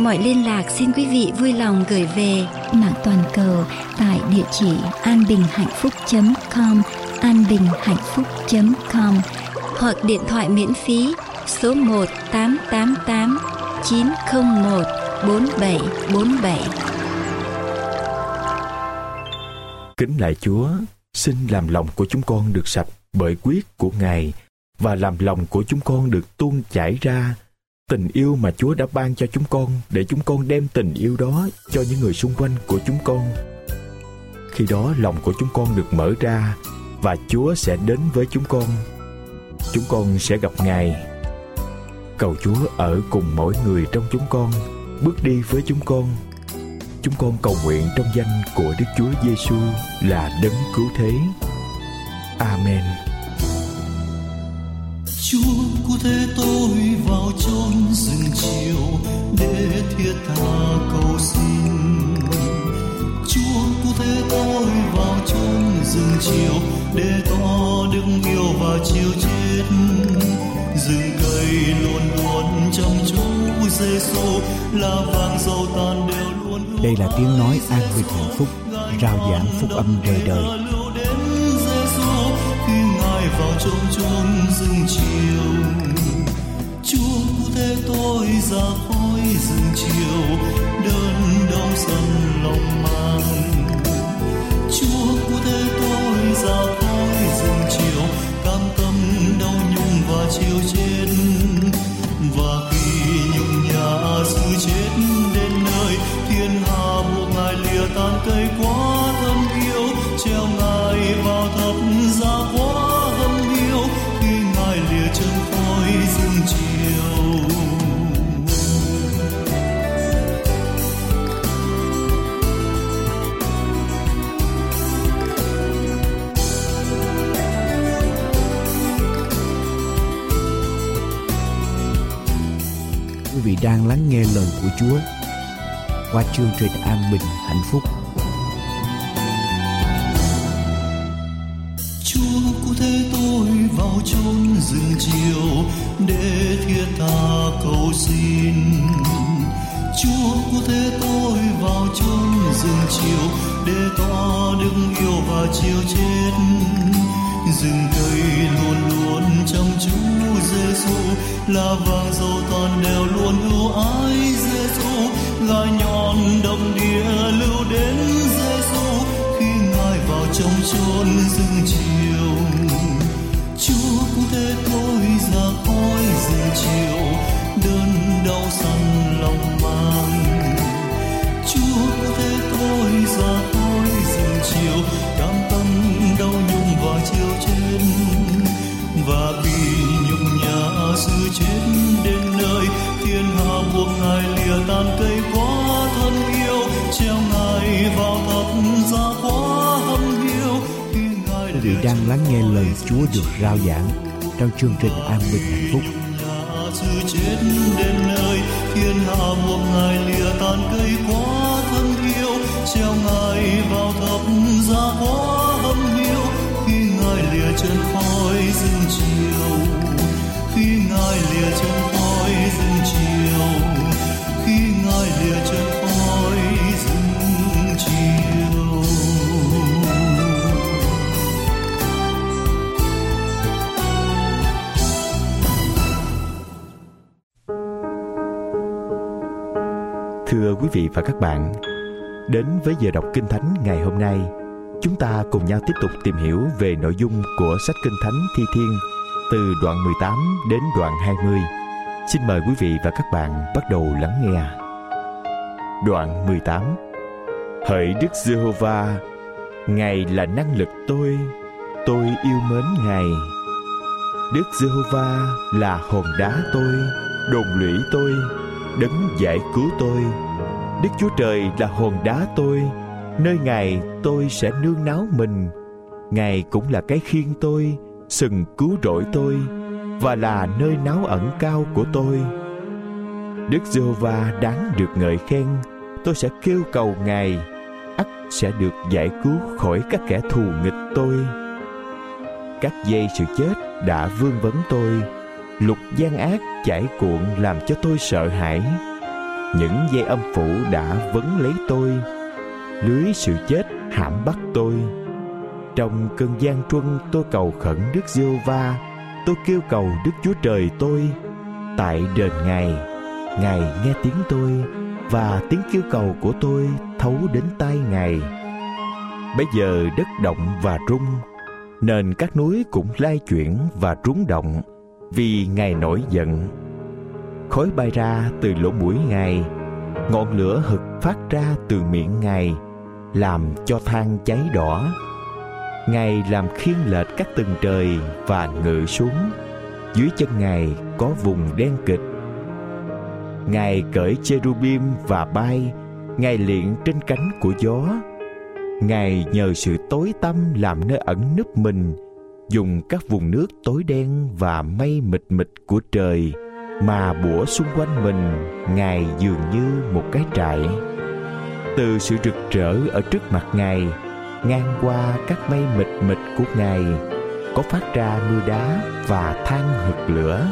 mọi liên lạc xin quý vị vui lòng gửi về mạng toàn cầu tại địa chỉ anbinhhạnhphúc.com anbinhhạnhphúc.com hoặc điện thoại miễn phí số 1 888 901 4747. Kính lại Chúa, xin làm lòng của chúng con được sạch bởi quyết của Ngài và làm lòng của chúng con được tuôn chảy ra tình yêu mà Chúa đã ban cho chúng con để chúng con đem tình yêu đó cho những người xung quanh của chúng con. Khi đó lòng của chúng con được mở ra và Chúa sẽ đến với chúng con. Chúng con sẽ gặp Ngài. Cầu Chúa ở cùng mỗi người trong chúng con, bước đi với chúng con. Chúng con cầu nguyện trong danh của Đức Chúa Giêsu là đấng cứu thế. Amen. Chúa cứu thế tôi vào chốn rừng chiều để thiết tha cầu xin. Chúa cứu thế tôi vào chốn rừng chiều để tỏ đức yêu và chiều chết. Rừng cây luôn luôn trong Chúa Giêsu là vàng dầu tàn đều luôn. Đây là tiếng nói an bình hạnh phúc, rao giảng phúc âm đời đời vào trong chốn rừng chiều tôi ra khỏi rừng chiều, đơn đau dần lòng mang chúa cứu thế tôi ra khỏi rừng chiều, cam tâm đau nhung và chiều chết. Và khi nhung nhà sự chết đến nơi, thiên hà buộc ngài lìa tan cây quá. Đang lắng nghe lời của Chúa qua chương trình An Bình Hạnh Phúc. Chúa cứu thế tôi vào chốn rừng chiều để thiết tha cầu xin. Chúa cứu thế tôi vào chốn rừng chiều để tỏ đức yêu và chiều chết rừng cây luôn luôn trong Chúa Giêsu là vàng dầu toàn đều luôn ưu ái Giêsu gai nhọn đồng địa lưu đến Giêsu khi ngài vào trong chốn rừng chiều, Chúa cũng thế tôi ra khỏi rừng chiều. Chúa được rao giảng trong chương trình An Bình Hạnh Phúc. Sự chết đến nơi, thiên hạ buộc ngài lìa tan cây quá quý vị và các bạn, đến với giờ đọc Kinh Thánh ngày hôm nay, chúng ta cùng nhau tiếp tục tìm hiểu về nội dung của sách Kinh Thánh Thi Thiên từ đoạn 18 đến đoạn 20. Xin mời quý vị và các bạn bắt đầu lắng nghe. Đoạn 18 Hỡi Đức Giê-hô-va, Ngài là năng lực tôi, tôi yêu mến Ngài. Đức Giê-hô-va là hòn đá tôi, đồn lũy tôi, đấng giải cứu tôi đức chúa trời là hòn đá tôi, nơi ngài tôi sẽ nương náu mình. Ngài cũng là cái khiên tôi, sừng cứu rỗi tôi, và là nơi náo ẩn cao của tôi. Đức giê va đáng được ngợi khen, tôi sẽ kêu cầu ngài, ắt sẽ được giải cứu khỏi các kẻ thù nghịch tôi. Các dây sự chết đã vương vấn tôi, lục gian ác chảy cuộn làm cho tôi sợ hãi những dây âm phủ đã vấn lấy tôi, lưới sự chết hãm bắt tôi. Trong cơn gian truân tôi cầu khẩn đức giê va tôi kêu cầu đức chúa trời tôi. Tại đền ngài ngài nghe tiếng tôi và tiếng kêu cầu của tôi thấu đến tai ngài. Bây giờ đất động và rung nên các núi cũng lai chuyển và rúng động vì ngài nổi giận khói bay ra từ lỗ mũi ngài. Ngọn lửa hực phát ra từ miệng ngài, làm cho than cháy đỏ. Ngài làm khiên lệch các tầng trời và ngự xuống. Dưới chân ngài có vùng đen kịch. Ngài cởi cherubim và bay, ngài liện trên cánh của gió. Ngài nhờ sự tối tăm làm nơi ẩn núp mình, dùng các vùng nước tối đen và mây mịt mịt của trời mà bủa xung quanh mình, ngài dường như một cái trại. Từ sự rực rỡ ở trước mặt ngài, ngang qua các mây mịt mịt của ngài, có phát ra mưa đá và than hực lửa.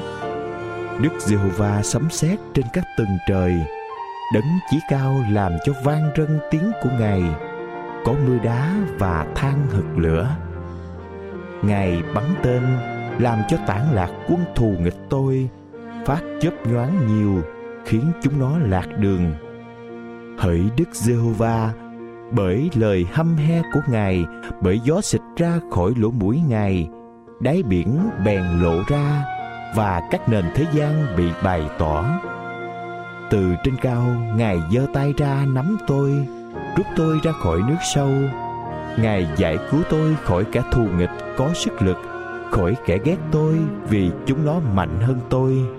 Đức giê-hô-va sấm sét trên các tầng trời, đấng chí cao làm cho vang rân tiếng của ngài. Có mưa đá và than hực lửa. Ngài bắn tên, làm cho tản lạc quân thù nghịch tôi phát chớp nhoáng nhiều, khiến chúng nó lạc đường. Hỡi đức giê-hô-va, bởi lời hăm he của ngài, bởi gió xịt ra khỏi lỗ mũi ngài, đáy biển bèn lộ ra và các nền thế gian bị bày tỏ. Từ trên cao, ngài giơ tay ra nắm tôi, rút tôi ra khỏi nước sâu. Ngài giải cứu tôi khỏi kẻ thù nghịch có sức lực, khỏi kẻ ghét tôi vì chúng nó mạnh hơn tôi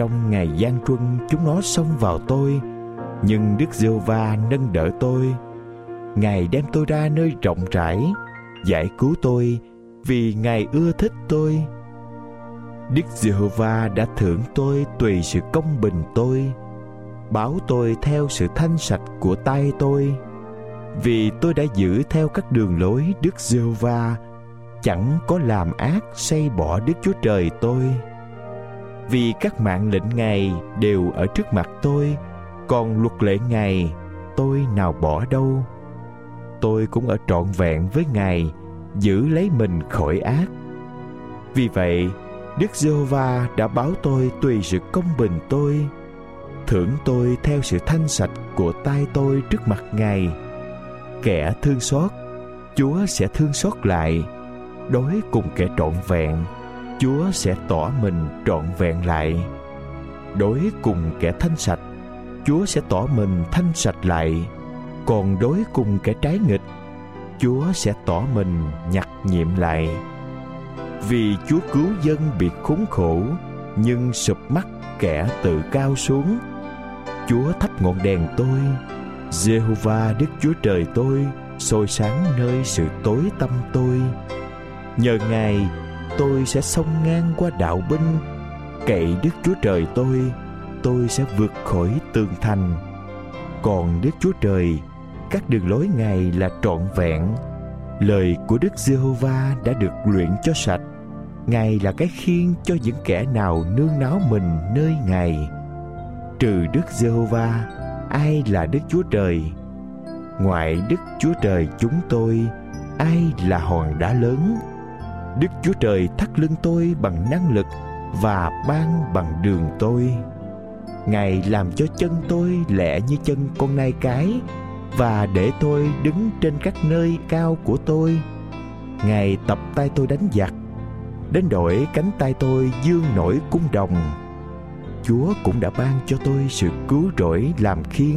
trong ngày gian truân, chúng nó xông vào tôi. Nhưng đức giê va nâng đỡ tôi. Ngài đem tôi ra nơi rộng rãi, giải cứu tôi, vì ngài ưa thích tôi. Đức giê va đã thưởng tôi tùy sự công bình tôi, báo tôi theo sự thanh sạch của tay tôi. Vì tôi đã giữ theo các đường lối đức giê va chẳng có làm ác xây bỏ đức chúa trời tôi vì các mạng lệnh ngài đều ở trước mặt tôi, còn luật lệ ngài, tôi nào bỏ đâu. Tôi cũng ở trọn vẹn với ngài, giữ lấy mình khỏi ác. Vì vậy, đức giê-hô-va đã báo tôi tùy sự công bình tôi, thưởng tôi theo sự thanh sạch của tay tôi trước mặt ngài. Kẻ thương xót, chúa sẽ thương xót lại đối cùng kẻ trọn vẹn chúa sẽ tỏ mình trọn vẹn lại. Đối cùng kẻ thanh sạch chúa sẽ tỏ mình thanh sạch lại. Còn đối cùng kẻ trái nghịch chúa sẽ tỏ mình nhặt nhiệm lại. Vì chúa cứu dân bị khốn khổ nhưng sụp mắt kẻ tự cao xuống. Chúa thắp ngọn đèn tôi Jehovah Đức Chúa Trời tôi soi sáng nơi sự tối tâm tôi. Nhờ Ngài, tôi sẽ xông ngang qua đạo binh, cậy Đức Chúa Trời tôi, tôi sẽ vượt khỏi tường thành. Còn Đức Chúa Trời, các đường lối Ngài là trọn vẹn. Lời của Đức Giê-hô-va đã được luyện cho sạch. Ngài là cái khiên cho những kẻ nào nương náu mình nơi Ngài. Trừ Đức Giê-hô-va, ai là Đức Chúa Trời? Ngoại Đức Chúa Trời chúng tôi, ai là hòn đá lớn? Đức Chúa Trời thắt lưng tôi bằng năng lực và ban bằng đường tôi. Ngài làm cho chân tôi lẹ như chân con nai cái và để tôi đứng trên các nơi cao của tôi. Ngài tập tay tôi đánh giặc, đến đổi cánh tay tôi dương nổi cung đồng Chúa cũng đã ban cho tôi sự cứu rỗi làm khiên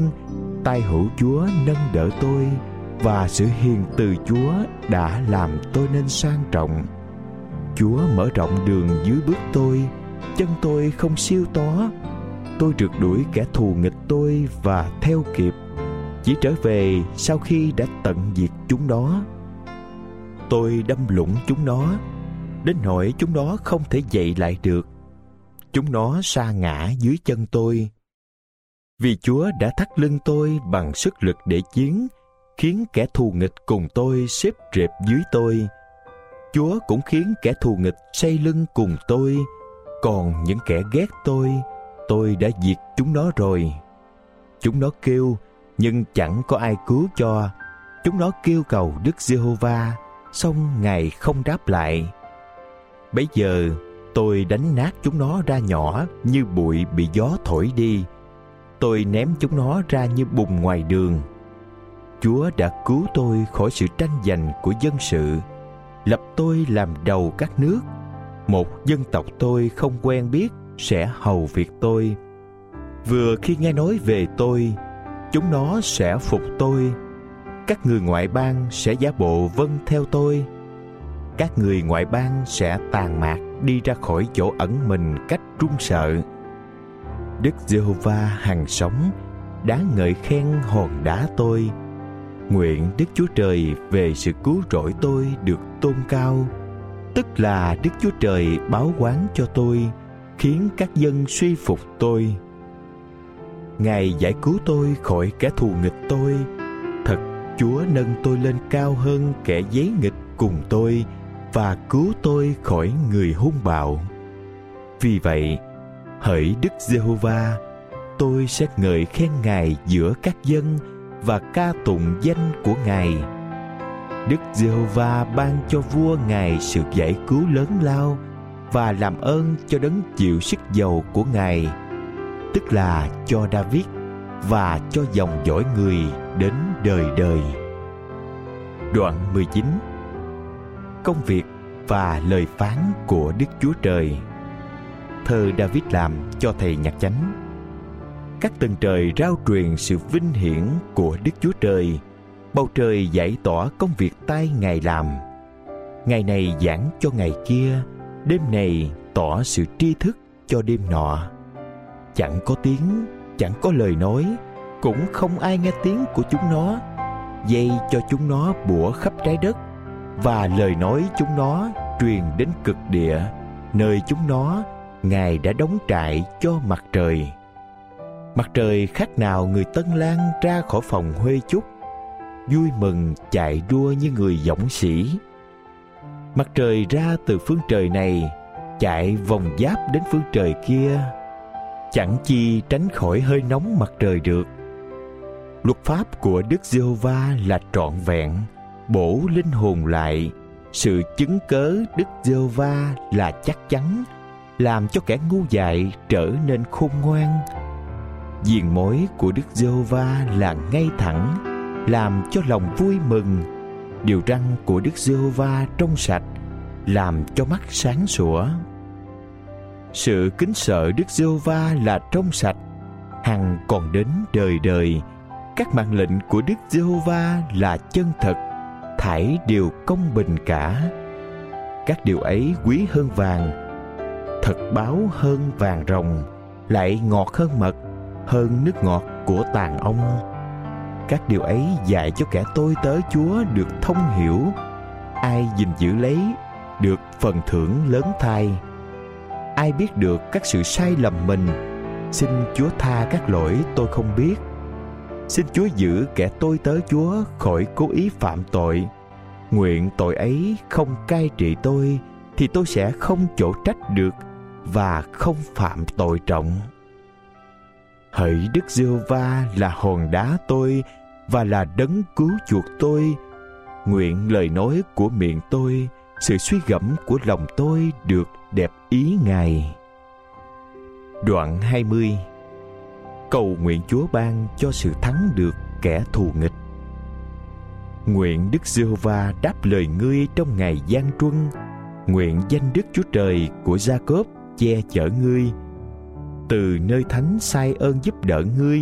tay hữu Chúa nâng đỡ tôi và sự hiền từ Chúa đã làm tôi nên sang trọng. Chúa mở rộng đường dưới bước tôi, chân tôi không siêu tó. tôi rượt đuổi kẻ thù nghịch tôi và theo kịp chỉ trở về sau khi đã tận diệt chúng nó. Tôi đâm lũng chúng nó đến nỗi chúng nó không thể dậy lại được. Chúng nó sa ngã dưới chân tôi. Vì chúa đã thắt lưng tôi bằng sức lực để chiến khiến kẻ thù nghịch cùng tôi xếp rệp dưới tôi chúa cũng khiến kẻ thù nghịch xây lưng cùng tôi. Còn những kẻ ghét tôi tôi đã diệt chúng nó rồi. Chúng nó kêu, nhưng chẳng có ai cứu cho. Chúng nó kêu cầu đức giê-hô-va, song ngài không đáp lại. Bấy giờ, tôi đánh nát chúng nó ra nhỏ như bụi bị gió thổi đi. Tôi ném chúng nó ra như bùn ngoài đường. Chúa đã cứu tôi khỏi sự tranh giành của dân sự lập tôi làm đầu các nước. Một dân tộc tôi không quen biết sẽ hầu việc tôi. Vừa khi nghe nói về tôi, chúng nó sẽ phục tôi. Các người ngoại bang sẽ giả bộ vâng theo tôi. Các người ngoại bang sẽ tàn mạc đi ra khỏi chỗ ẩn mình cách run sợ. Đức giê-hô-va hằng sống đáng ngợi khen hòn đá tôi nguyện đức chúa trời về sự cứu rỗi tôi được tôn cao. Tức là đức chúa trời báo quán cho tôi, khiến các dân suy phục tôi. Ngài giải cứu tôi khỏi kẻ thù nghịch tôi. Thật, chúa nâng tôi lên cao hơn kẻ giấy nghịch cùng tôi và cứu tôi khỏi người hung bạo. Vì vậy, hỡi đức giê-hô-va, tôi sẽ ngợi khen ngài giữa các dân và ca tụng danh của ngài. Đức giê-hô-va ban cho vua ngài sự giải cứu lớn lao và làm ơn cho đấng chịu sức giàu của ngài, tức là cho david và cho dòng dõi người đến đời đời. Đoạn 19 công việc và lời phán của đức chúa trời. Thơ david làm cho thầy nhạc chánh các tầng trời rao truyền sự vinh hiển của đức chúa trời. Bầu trời giải tỏa công việc tay ngài làm. Ngày này giảng cho ngày kia, đêm này tỏ sự tri thức cho đêm nọ. Chẳng có tiếng, chẳng có lời nói, cũng không ai nghe tiếng của chúng nó, dây cho chúng nó bủa khắp trái đất, và lời nói chúng nó truyền đến cực địa, nơi chúng nó ngài đã đóng trại cho mặt trời mặt trời khác nào người tân Lan ra khỏi phòng huê chúc, vui mừng chạy đua như người dũng sĩ. Mặt trời ra từ phương trời này, chạy vòng giáp đến phương trời kia, chẳng chi tránh khỏi hơi nóng mặt trời được. Luật pháp của đức giê-hô-va là trọn vẹn, bổ linh hồn lại. Sự chứng cớ đức giê-hô-va là chắc chắn, làm cho kẻ ngu dại trở nên khôn ngoan diện mối của đức giê-hô-va là ngay thẳng, làm cho lòng vui mừng. Điều răng của đức giê-hô-va trong sạch, làm cho mắt sáng sủa. Sự kính sợ đức giê-hô-va là trong sạch, hằng còn đến đời đời. Các mạng lệnh của đức giê-hô-va là chân thật thảy đều công bình cả. Các điều ấy quý hơn vàng, thật báo hơn vàng rồng, lại ngọt hơn mật hơn nước ngọt của tàn ong các điều ấy dạy cho kẻ tôi tớ chúa được thông hiểu. Ai gìn giữ lấy được phần thưởng lớn thay. Ai biết được các sự sai lầm mình. Xin chúa tha các lỗi tôi không biết. Xin chúa giữ kẻ tôi tớ chúa khỏi cố ý phạm tội. Nguyện tội ấy không cai trị tôi thì tôi sẽ không chỗ trách được và không phạm tội trọng hỡi đức giê va là hòn đá tôi và là đấng cứu chuộc tôi nguyện lời nói của miệng tôi sự suy gẫm của lòng tôi được đẹp ý Ngài. Đoạn 20 Cầu nguyện Chúa ban cho sự thắng được kẻ thù nghịch. Nguyện Đức Giê-hô-va đáp lời ngươi trong ngày gian truân, nguyện danh Đức Chúa Trời của Gia-cốp che chở ngươi. Từ nơi thánh sai ơn giúp đỡ ngươi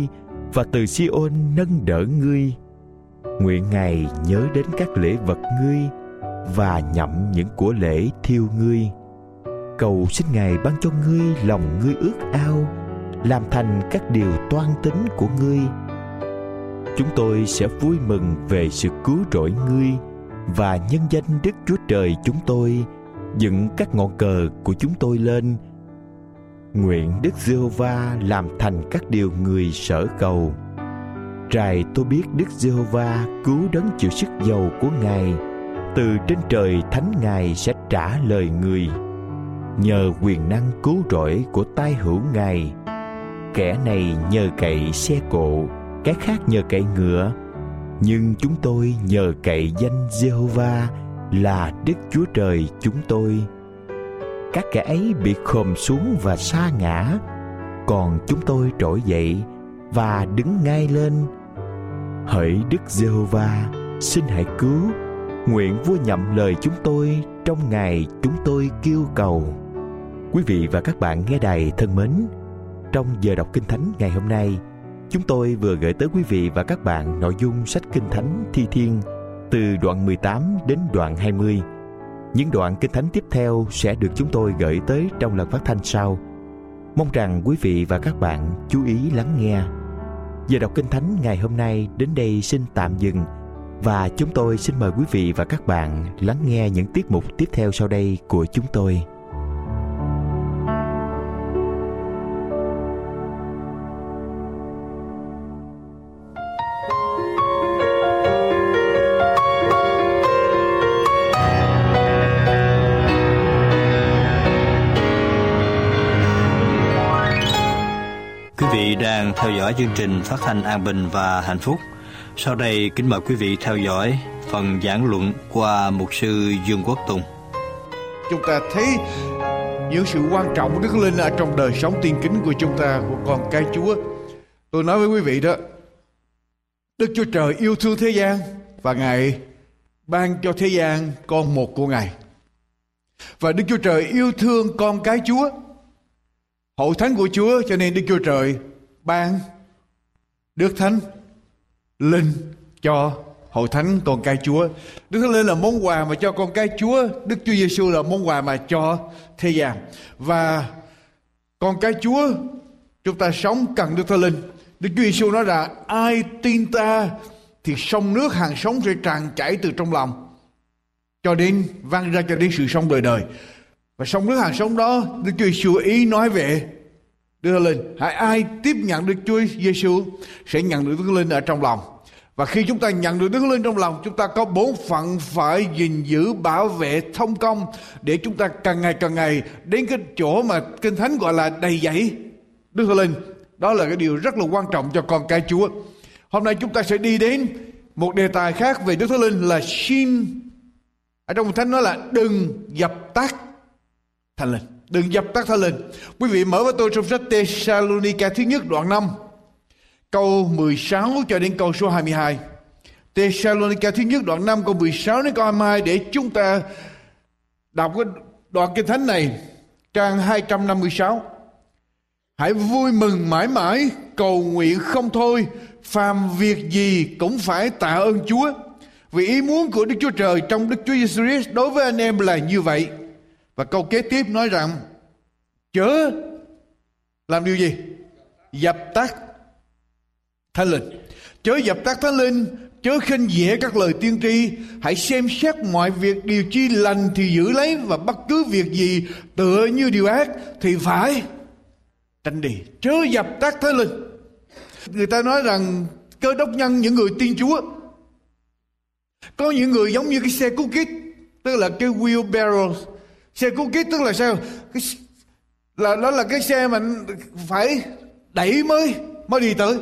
và từ Siôn nâng đỡ ngươi. Nguyện Ngài nhớ đến các lễ vật ngươi và nhậm những của lễ thiêu ngươi. Cầu xin ngài ban cho ngươi lòng ngươi ước ao, làm thành các điều toan tính của ngươi. Chúng tôi sẽ vui mừng về sự cứu rỗi ngươi và nhân danh đức chúa trời chúng tôi. Dựng các ngọn cờ của chúng tôi lên nguyện đức Giê-hô-va làm thành các điều người sở cầu. Trài tôi biết đức Giê-hô-va cứu đấng chịu sức giàu của ngài. Từ trên trời thánh ngài sẽ trả lời người. Nhờ quyền năng cứu rỗi của tai hữu ngài. Kẻ này nhờ cậy xe cộ cái khác nhờ cậy ngựa. Nhưng chúng tôi nhờ cậy danh Giê-hô-va là Đức Chúa Trời chúng tôi. Các kẻ ấy bị khom xuống và sa ngã, còn chúng tôi trỗi dậy và đứng ngay lên. Hỡi Đức Giê-hova, xin hãy cứu, nguyện vua nhậm lời chúng tôi trong ngày chúng tôi kêu cầu. Quý vị và các bạn nghe đài thân mến, trong giờ đọc kinh thánh ngày hôm nay, chúng tôi vừa gửi tới quý vị và các bạn nội dung sách kinh thánh Thi Thiên từ đoạn 18 đến đoạn 20. Những đoạn kinh thánh tiếp theo sẽ được chúng tôi gửi tới trong lần phát thanh sau. Mong rằng quý vị và các bạn chú ý lắng nghe. Giờ đọc kinh thánh ngày hôm nay đến đây xin tạm dừng và chúng tôi xin mời quý vị và các bạn lắng nghe những tiết mục tiếp theo sau đây của chúng tôi. Theo dõi chương trình phát thanh an bình và hạnh phúc. Sau đây kính mời quý vị theo dõi phần giảng luận qua mục sư Dương Quốc Tùng. Chúng ta thấy những sự quan trọng của Đức Linh ở trong đời sống tiên kính của chúng ta của con cái Chúa. Tôi nói với quý vị đó, Đức Chúa Trời yêu thương thế gian và Ngài ban cho thế gian con một của Ngài. Và Đức Chúa Trời yêu thương con cái Chúa hậu thánh của Chúa cho nên Đức Chúa Trời ban Đức Thánh Linh cho hội thánh con cái Chúa. Đức Thánh Linh là món quà mà cho con cái Chúa, Đức Chúa Giêsu là món quà mà cho thế gian. Và con cái Chúa chúng ta sống cần Đức Thánh Linh. Đức Chúa Giêsu nói là ai tin ta thì sông nước hàng sống sẽ tràn chảy từ trong lòng cho đến vang ra cho đến sự sống đời đời. Và sông nước hàng sống đó Đức Chúa Giêsu ý nói về Đức Thánh Linh. Hãy ai tiếp nhận được Chúa Giêsu sẽ nhận được Đức Thánh Linh ở trong lòng. Và khi chúng ta nhận được Đức Thánh Linh trong lòng, chúng ta có bốn phận phải gìn giữ, bảo vệ, thông công để chúng ta càng ngày càng ngày đến cái chỗ mà Kinh Thánh gọi là đầy dẫy Đức Thánh Linh. Đó là cái điều rất là quan trọng cho con cái Chúa. Hôm nay chúng ta sẽ đi đến một đề tài khác về Đức Thánh Linh là xin ở trong Thánh nói là đừng dập tắt thành Linh. Đừng dập tắt thánh linh. Quý vị mở với tôi trong sách Thessalonica thứ nhất đoạn 5. Câu 16 cho đến câu số 22. Thessalonica thứ nhất đoạn 5 câu 16 đến câu 22 để chúng ta đọc cái đoạn kinh thánh này trang 256. Hãy vui mừng mãi mãi, cầu nguyện không thôi, phàm việc gì cũng phải tạ ơn Chúa. Vì ý muốn của Đức Chúa Trời trong Đức Chúa Giêsu Christ đối với anh em là như vậy. Và câu kế tiếp nói rằng chớ làm điều gì? Dập tắt thánh linh. Chớ dập tắt thánh linh, chớ khinh dễ các lời tiên tri, hãy xem xét mọi việc điều chi lành thì giữ lấy và bất cứ việc gì tựa như điều ác thì phải tránh đi. Chớ dập tắt thánh linh. Người ta nói rằng cơ đốc nhân những người tiên Chúa có những người giống như cái xe cứu kít tức là cái wheelbarrow xe cứu kít tức là sao? Cái, là đó là cái xe mà phải đẩy mới mới đi tới.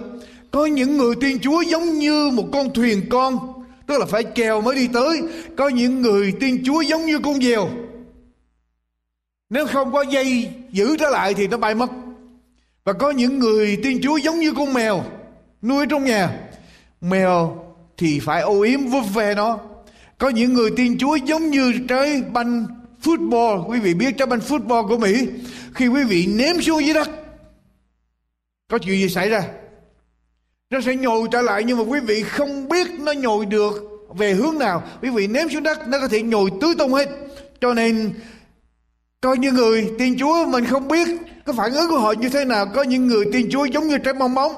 Có những người tiên chúa giống như một con thuyền con tức là phải chèo mới đi tới. Có những người tiên chúa giống như con diều nếu không có dây giữ trở lại thì nó bay mất. Và có những người tiên chúa giống như con mèo nuôi trong nhà. Mèo thì phải ô yếm vuốt ve nó. Có những người tiên chúa giống như trái banh football. Quý vị biết trái banh football của Mỹ, khi quý vị ném xuống dưới đất, có chuyện gì xảy ra? Nó sẽ nhồi trở lại nhưng mà quý vị không biết nó nhồi được về hướng nào. Quý vị ném xuống đất, nó có thể nhồi tứ tung hết. Cho nên, có những người tin chúa mình không biết cái phản ứng của họ như thế nào. Có những người tin chúa giống như trái bong bóng,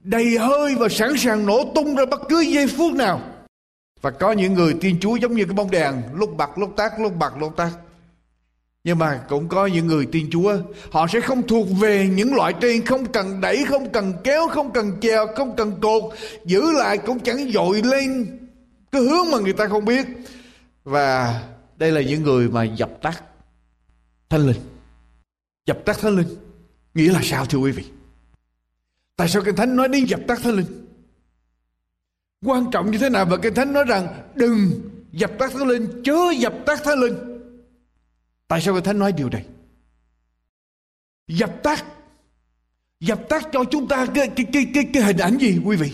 đầy hơi và sẵn sàng nổ tung ra bất cứ giây phút nào và có những người tin chúa giống như cái bóng đèn lúc bật lúc tắt lúc bật lúc tắt nhưng mà cũng có những người tin Chúa Họ sẽ không thuộc về những loại trên Không cần đẩy, không cần kéo, không cần chèo, không cần cột Giữ lại cũng chẳng dội lên Cái hướng mà người ta không biết. Và đây là những người mà dập tắt Thánh linh. Dập tắt thánh linh Nghĩa là sao thưa quý vị? Tại sao Kinh Thánh nói đến dập tắt thánh linh? Quan trọng như thế nào Và Kinh Thánh nói rằng Đừng dập tắt thánh linh Chớ dập tắt thánh linh? Tại sao Kinh Thánh nói điều này? Dập tắt. Dập tắt cho chúng ta cái, cái, cái, cái, cái hình ảnh gì quý vị?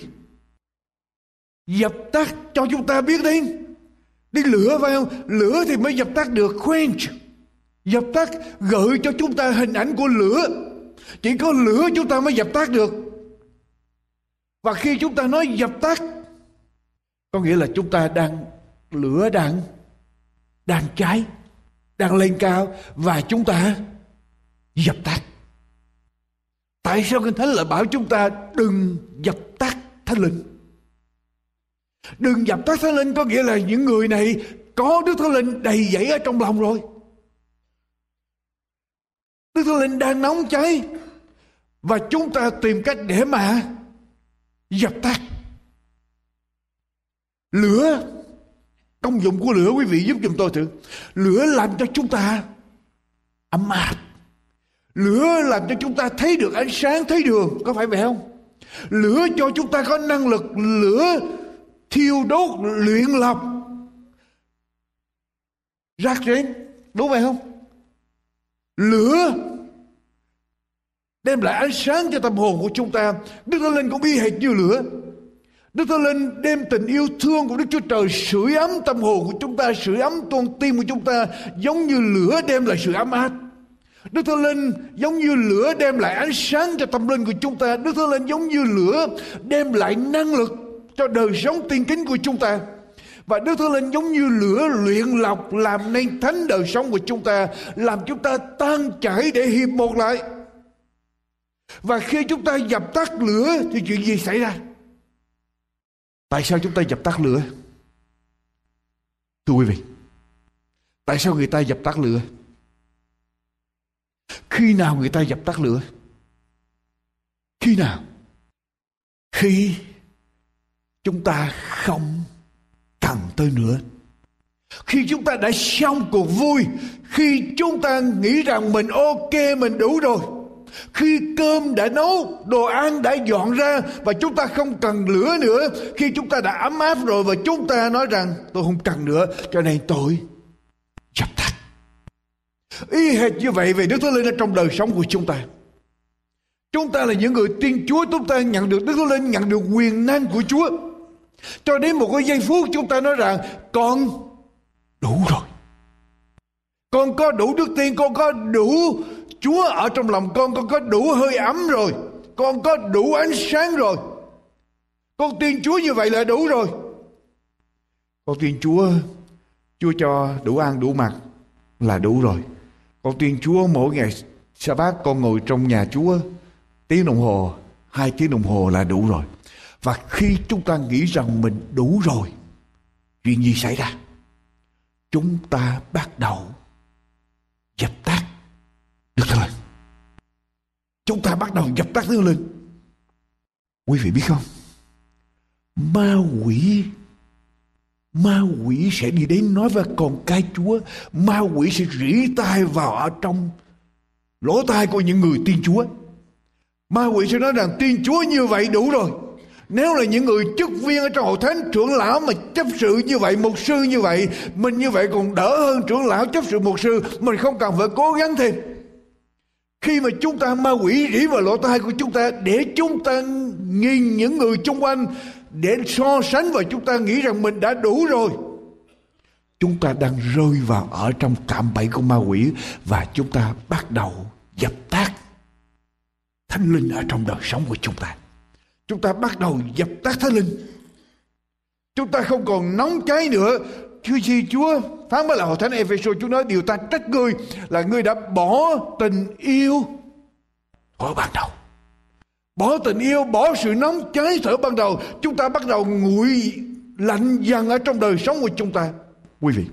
Dập tắt cho chúng ta biết đến. Đi lửa phải không? Lửa thì mới dập tắt được quench. Dập tắt gợi cho chúng ta hình ảnh của lửa. Chỉ có lửa chúng ta mới dập tắt được. Và khi chúng ta nói dập tắt có nghĩa là chúng ta đang Lửa đang Đang cháy, Đang lên cao Và chúng ta Dập tắt. Tại sao Kinh Thánh lại bảo chúng ta Đừng dập tắt Thánh Linh? Đừng dập tắt Thánh Linh Có nghĩa là những người này Có Đức Thánh Linh đầy dẫy ở trong lòng rồi. Đức Thánh Linh đang nóng cháy và chúng ta tìm cách để mà dập tắt lửa. Công dụng của lửa quý vị giúp giùm tôi thử. Lửa làm cho chúng ta ấm áp lửa làm cho chúng ta thấy được ánh sáng, thấy đường, có phải vậy không? Lửa cho chúng ta có năng lực lửa thiêu đốt, luyện lập. Rác rến, đúng vậy không? Lửa đem lại ánh sáng cho tâm hồn của chúng ta. Đức thánh linh cũng y hệt như lửa đức thánh linh đem tình yêu thương của đức chúa trời sưởi ấm tâm hồn của chúng ta sưởi ấm con tim của chúng ta giống như lửa đem lại sự ấm áp Đức Thánh Linh giống như lửa đem lại ánh sáng cho tâm linh của chúng ta. Đức Thánh Linh giống như lửa đem lại năng lực cho đời sống tiên kính của chúng ta. Và Đức Thánh Linh giống như lửa luyện lọc làm nên thánh đời sống của chúng ta, làm chúng ta tan chảy để hiệp một lại. Và khi chúng ta dập tắt lửa thì chuyện gì xảy ra? Tại sao chúng ta dập tắt lửa? Thưa quý vị, tại sao người ta dập tắt lửa? Khi nào người ta dập tắt lửa? Khi nào? Khi chúng ta không cần tới nữa khi chúng ta đã xong cuộc vui khi chúng ta nghĩ rằng mình ok mình đủ rồi khi cơm đã nấu đồ ăn đã dọn ra và chúng ta không cần lửa nữa. Khi chúng ta đã ấm áp rồi và chúng ta nói rằng tôi không cần nữa cho nên tôi dập tắt. Y hệt như vậy về đức thánh linh ở trong đời sống của chúng ta. Chúng ta là những người tin chúa chúng ta nhận được đức thánh linh nhận được quyền năng của chúa. Cho đến một cái giây phút chúng ta nói rằng con đủ rồi. Con có đủ đức tin, con có đủ Chúa ở trong lòng con, con có đủ hơi ấm rồi. Con có đủ ánh sáng rồi. Con tin Chúa như vậy là đủ rồi. Con tin Chúa, Chúa cho đủ ăn đủ mặc là đủ rồi. Con tin Chúa mỗi ngày sa bát con ngồi trong nhà Chúa tiếng đồng hồ, hai tiếng đồng hồ là đủ rồi. Và khi chúng ta nghĩ rằng mình đủ rồi, chuyện gì xảy ra? Chúng ta bắt đầu dập tắt Chúng ta bắt đầu dập tắt thương Linh. Quý vị biết không? Ma quỷ Ma quỷ sẽ đi đến nói với con cái Chúa. Ma quỷ sẽ rỉ tai vào ở trong lỗ tai của những người tin Chúa. Ma quỷ sẽ nói rằng, tin Chúa như vậy đủ rồi. Nếu là những người chức viên ở trong hội thánh, trưởng lão mà chấp sự như vậy, mục sư như vậy, mình như vậy còn đỡ hơn trưởng lão chấp sự mục sư. Mình không cần phải cố gắng thêm khi mà chúng ta ma quỷ rỉ vào lỗ tai của chúng ta, để chúng ta nhìn những người chung quanh, để so sánh và chúng ta nghĩ rằng mình đã đủ rồi. Chúng ta đang rơi vào ở trong cạm bẫy của ma quỷ và chúng ta bắt đầu dập tắt thánh linh ở trong đời sống của chúng ta. Chúng ta bắt đầu dập tắt thánh linh. Chúng ta không còn nóng cháy nữa. Chúa chi Chúa phán với là hội thánh Ephesos, Chúa nói điều ta trách ngươi là ngươi đã bỏ tình yêu. Ở ban đầu. Bỏ tình yêu, bỏ sự nóng cháy thở ban đầu. Chúng ta bắt đầu nguội lạnh dần ở trong đời sống của chúng ta. Quý vị,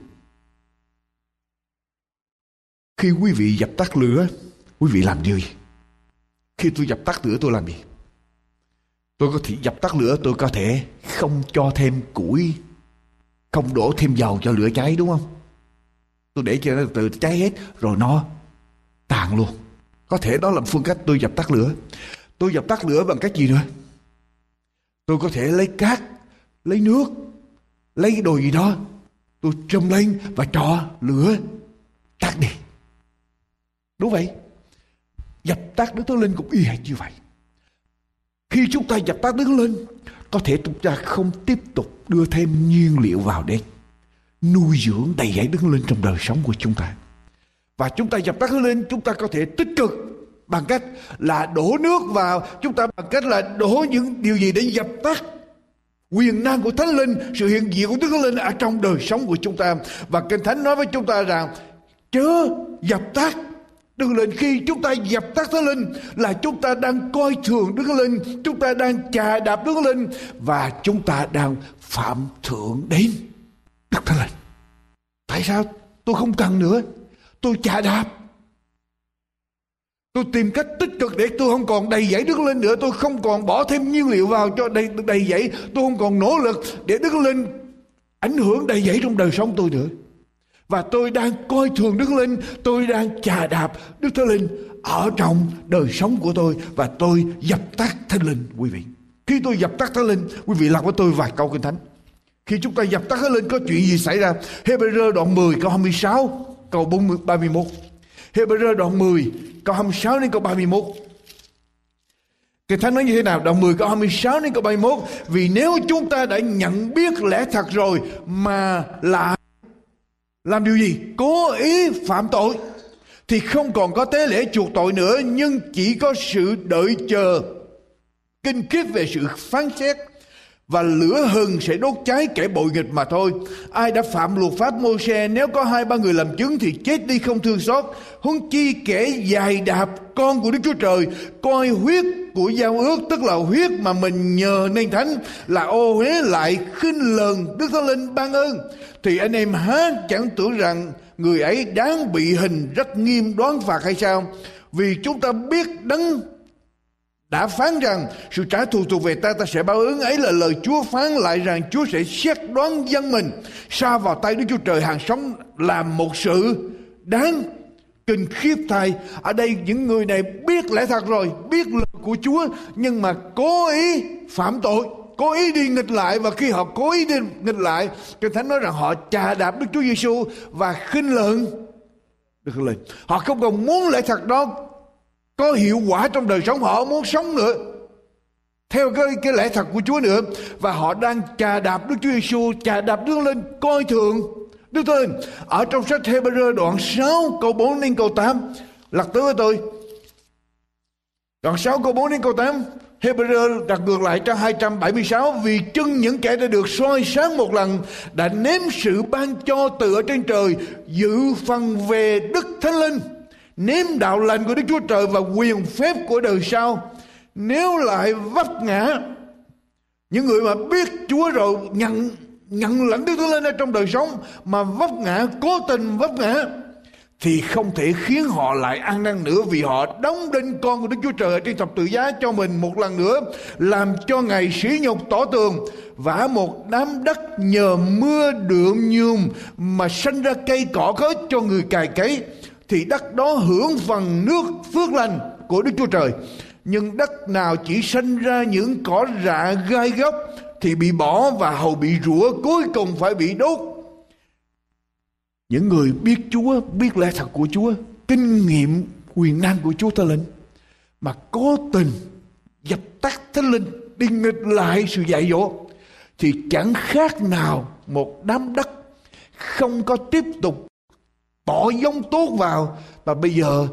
khi quý vị dập tắt lửa, quý vị làm điều gì? Khi tôi dập tắt lửa, tôi làm gì? Tôi có thể dập tắt lửa, tôi có thể không cho thêm củi không đổ thêm dầu cho lửa cháy, đúng không? Tôi để cho nó tự cháy hết, rồi nó tàn luôn. Có thể đó là phương cách tôi dập tắt lửa. Tôi dập tắt lửa bằng cách gì nữa? Tôi có thể lấy cát, lấy nước, lấy đồ gì đó. Tôi trùm lên và cho lửa, tắt đi. Đúng vậy. Dập tắt đức thánh linh cũng y hệt như vậy. Khi chúng ta dập tắt đức linh có thể chúng ta không tiếp tục đưa thêm nhiên liệu vào để nuôi dưỡng đầy dạy đức linh trong đời sống của chúng ta. Và chúng ta dập tắt lên, chúng ta có thể tích cực bằng cách là đổ nước vào. Chúng ta bằng cách là đổ những điều gì để dập tắt quyền năng của thánh linh, sự hiện diện của đức linh ở trong đời sống của chúng ta. Và kinh thánh nói với chúng ta rằng, chớ dập tắt Đức Linh khi chúng ta dập tắt Thánh Linh là chúng ta đang coi thường Đức Linh, chúng ta đang chà đạp Đức Linh và chúng ta đang phạm thượng đến Đức Thánh Linh. Tại sao tôi không cần nữa? Tôi chà đạp. Tôi tìm cách tích cực để tôi không còn đầy dẫy Đức Linh nữa. Tôi không còn bỏ thêm nhiên liệu vào cho đầy, đầy dẫy. Tôi không còn nỗ lực để Đức Linh ảnh hưởng đầy dẫy trong đời sống tôi nữa và tôi đang coi thường Đức Linh, tôi đang chà đạp Đức Thánh Linh ở trong đời sống của tôi và tôi dập tắt Thánh Linh quý vị. Khi tôi dập tắt Thánh Linh, quý vị làm với tôi vài câu kinh thánh. Khi chúng ta dập tắt Thánh Linh có chuyện gì xảy ra? Hebrew đoạn 10 câu 26 câu 40, 31. Hebrew đoạn 10 câu 26 đến câu 31. Kinh Thánh nói như thế nào? Đoạn 10 câu 26 đến câu 31. Vì nếu chúng ta đã nhận biết lẽ thật rồi mà lại làm điều gì cố ý phạm tội thì không còn có tế lễ chuộc tội nữa, nhưng chỉ có sự đợi chờ, kinh khiếp về sự phán xét, và lửa hừng sẽ đốt cháy kẻ bội nghịch mà thôi. Ai đã phạm luật pháp mô xe nếu có hai ba người làm chứng thì chết đi không thương xót. Huống chi kẻ dài đạp con của Đức Chúa Trời, coi huyết của giao ước, tức là huyết mà mình nhờ nên thánh là ô huế lại khinh lờn Đức Thánh Linh ban ơn. Thì anh em há chẳng tưởng rằng người ấy đáng bị hình rất nghiêm đoán phạt hay sao? Vì chúng ta biết đấng đã phán rằng sự trả thù thuộc về ta ta sẽ báo ứng ấy là lời Chúa phán lại rằng Chúa sẽ xét đoán dân mình xa vào tay Đức Chúa Trời hàng sống làm một sự đáng kinh khiếp thay ở đây những người này biết lẽ thật rồi, biết lời của Chúa, nhưng mà cố ý phạm tội, cố ý đi nghịch lại. Và khi họ cố ý đi nghịch lại, kinh thánh nói rằng họ chà đạp Đức Chúa Giêsu và khinh lượng được lên họ không còn muốn lẽ thật đó có hiệu quả trong đời sống, họ muốn sống nữa theo cái cái lẽ thật của Chúa nữa. Và họ đang chà đạp Đức Chúa Giêsu chà đạp Đức lên coi thường. Đức tôi ở trong sách Hebrew đoạn 6 câu 4 đến câu 8 lật tới với tôi. Đoạn 6 câu 4 đến câu 8 Hebrew đặt ngược lại trang 276 vì chân những kẻ đã được soi sáng một lần, đã nếm sự ban cho từ ở trên trời dự phần về Đức Thánh Linh, nếm đạo lành của Đức Chúa Trời và quyền phép của đời sau. Nếu lại vấp ngã, những người mà biết Chúa rồi nhận nhận lãnh Đức Thánh Linh ở trong đời sống mà vấp ngã, cố tình vấp ngã, thì không thể khiến họ lại ăn năn nữa vì họ đóng đinh con của Đức Chúa Trời ở trên thập tự giá cho mình một lần nữa, làm cho ngày sỉ nhục, tỏ tường, vả một đám đất nhờ mưa đượm nhùm mà sanh ra cây cỏ khớt cho người cài cấy, thì đất đó hưởng phần nước phước lành của Đức Chúa Trời. Nhưng đất nào chỉ sinh ra những cỏ rạ gai góc thì bị bỏ và hầu bị rủa cuối cùng phải bị đốt. Những người biết Chúa, biết lẽ thật của Chúa, kinh nghiệm quyền năng của Chúa Thánh Linh mà cố tình dập tắt Thánh Linh đi nghịch lại sự dạy dỗ thì chẳng khác nào một đám đất không có tiếp tục bỏ giống tốt vào và bây giờ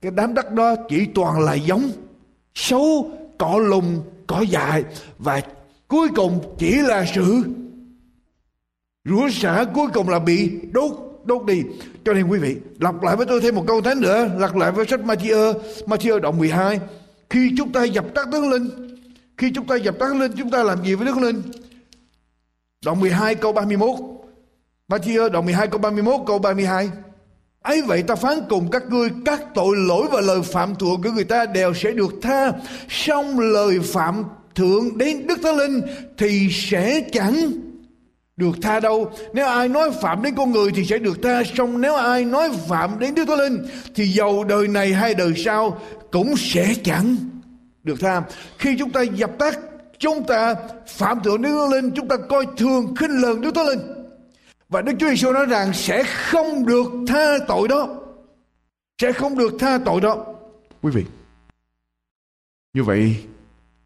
cái đám đất đó chỉ toàn là giống xấu cỏ lùng cỏ dại và cuối cùng chỉ là sự rủa xả cuối cùng là bị đốt đốt đi. Cho nên quý vị, lặp lại với tôi thêm một câu thánh nữa, lặp lại với sách Matthew Matthew đoạn 12 khi chúng ta dập tắt Đức Linh, khi chúng ta dập tắt Linh, chúng ta làm gì với Đức Linh? Đoạn 12 câu 31 Matthew đoạn 12 câu 31 câu 32 ấy vậy ta phán cùng các ngươi, các tội lỗi và lời phạm thượng của người ta đều sẽ được tha. Song lời phạm thượng đến Đức Thánh Linh thì sẽ chẳng được tha đâu. Nếu ai nói phạm đến con người thì sẽ được tha. Xong nếu ai nói phạm đến Đức Thánh Linh thì dầu đời này hay đời sau cũng sẽ chẳng được tha. Khi chúng ta dập tắt, chúng ta phạm thượng Đức Thánh Linh, chúng ta coi thường khinh lờn Đức Thánh Linh. Và Đức Chúa Giêsu nói rằng sẽ không được tha tội đó. Sẽ không được tha tội đó. Quý vị. Như vậy,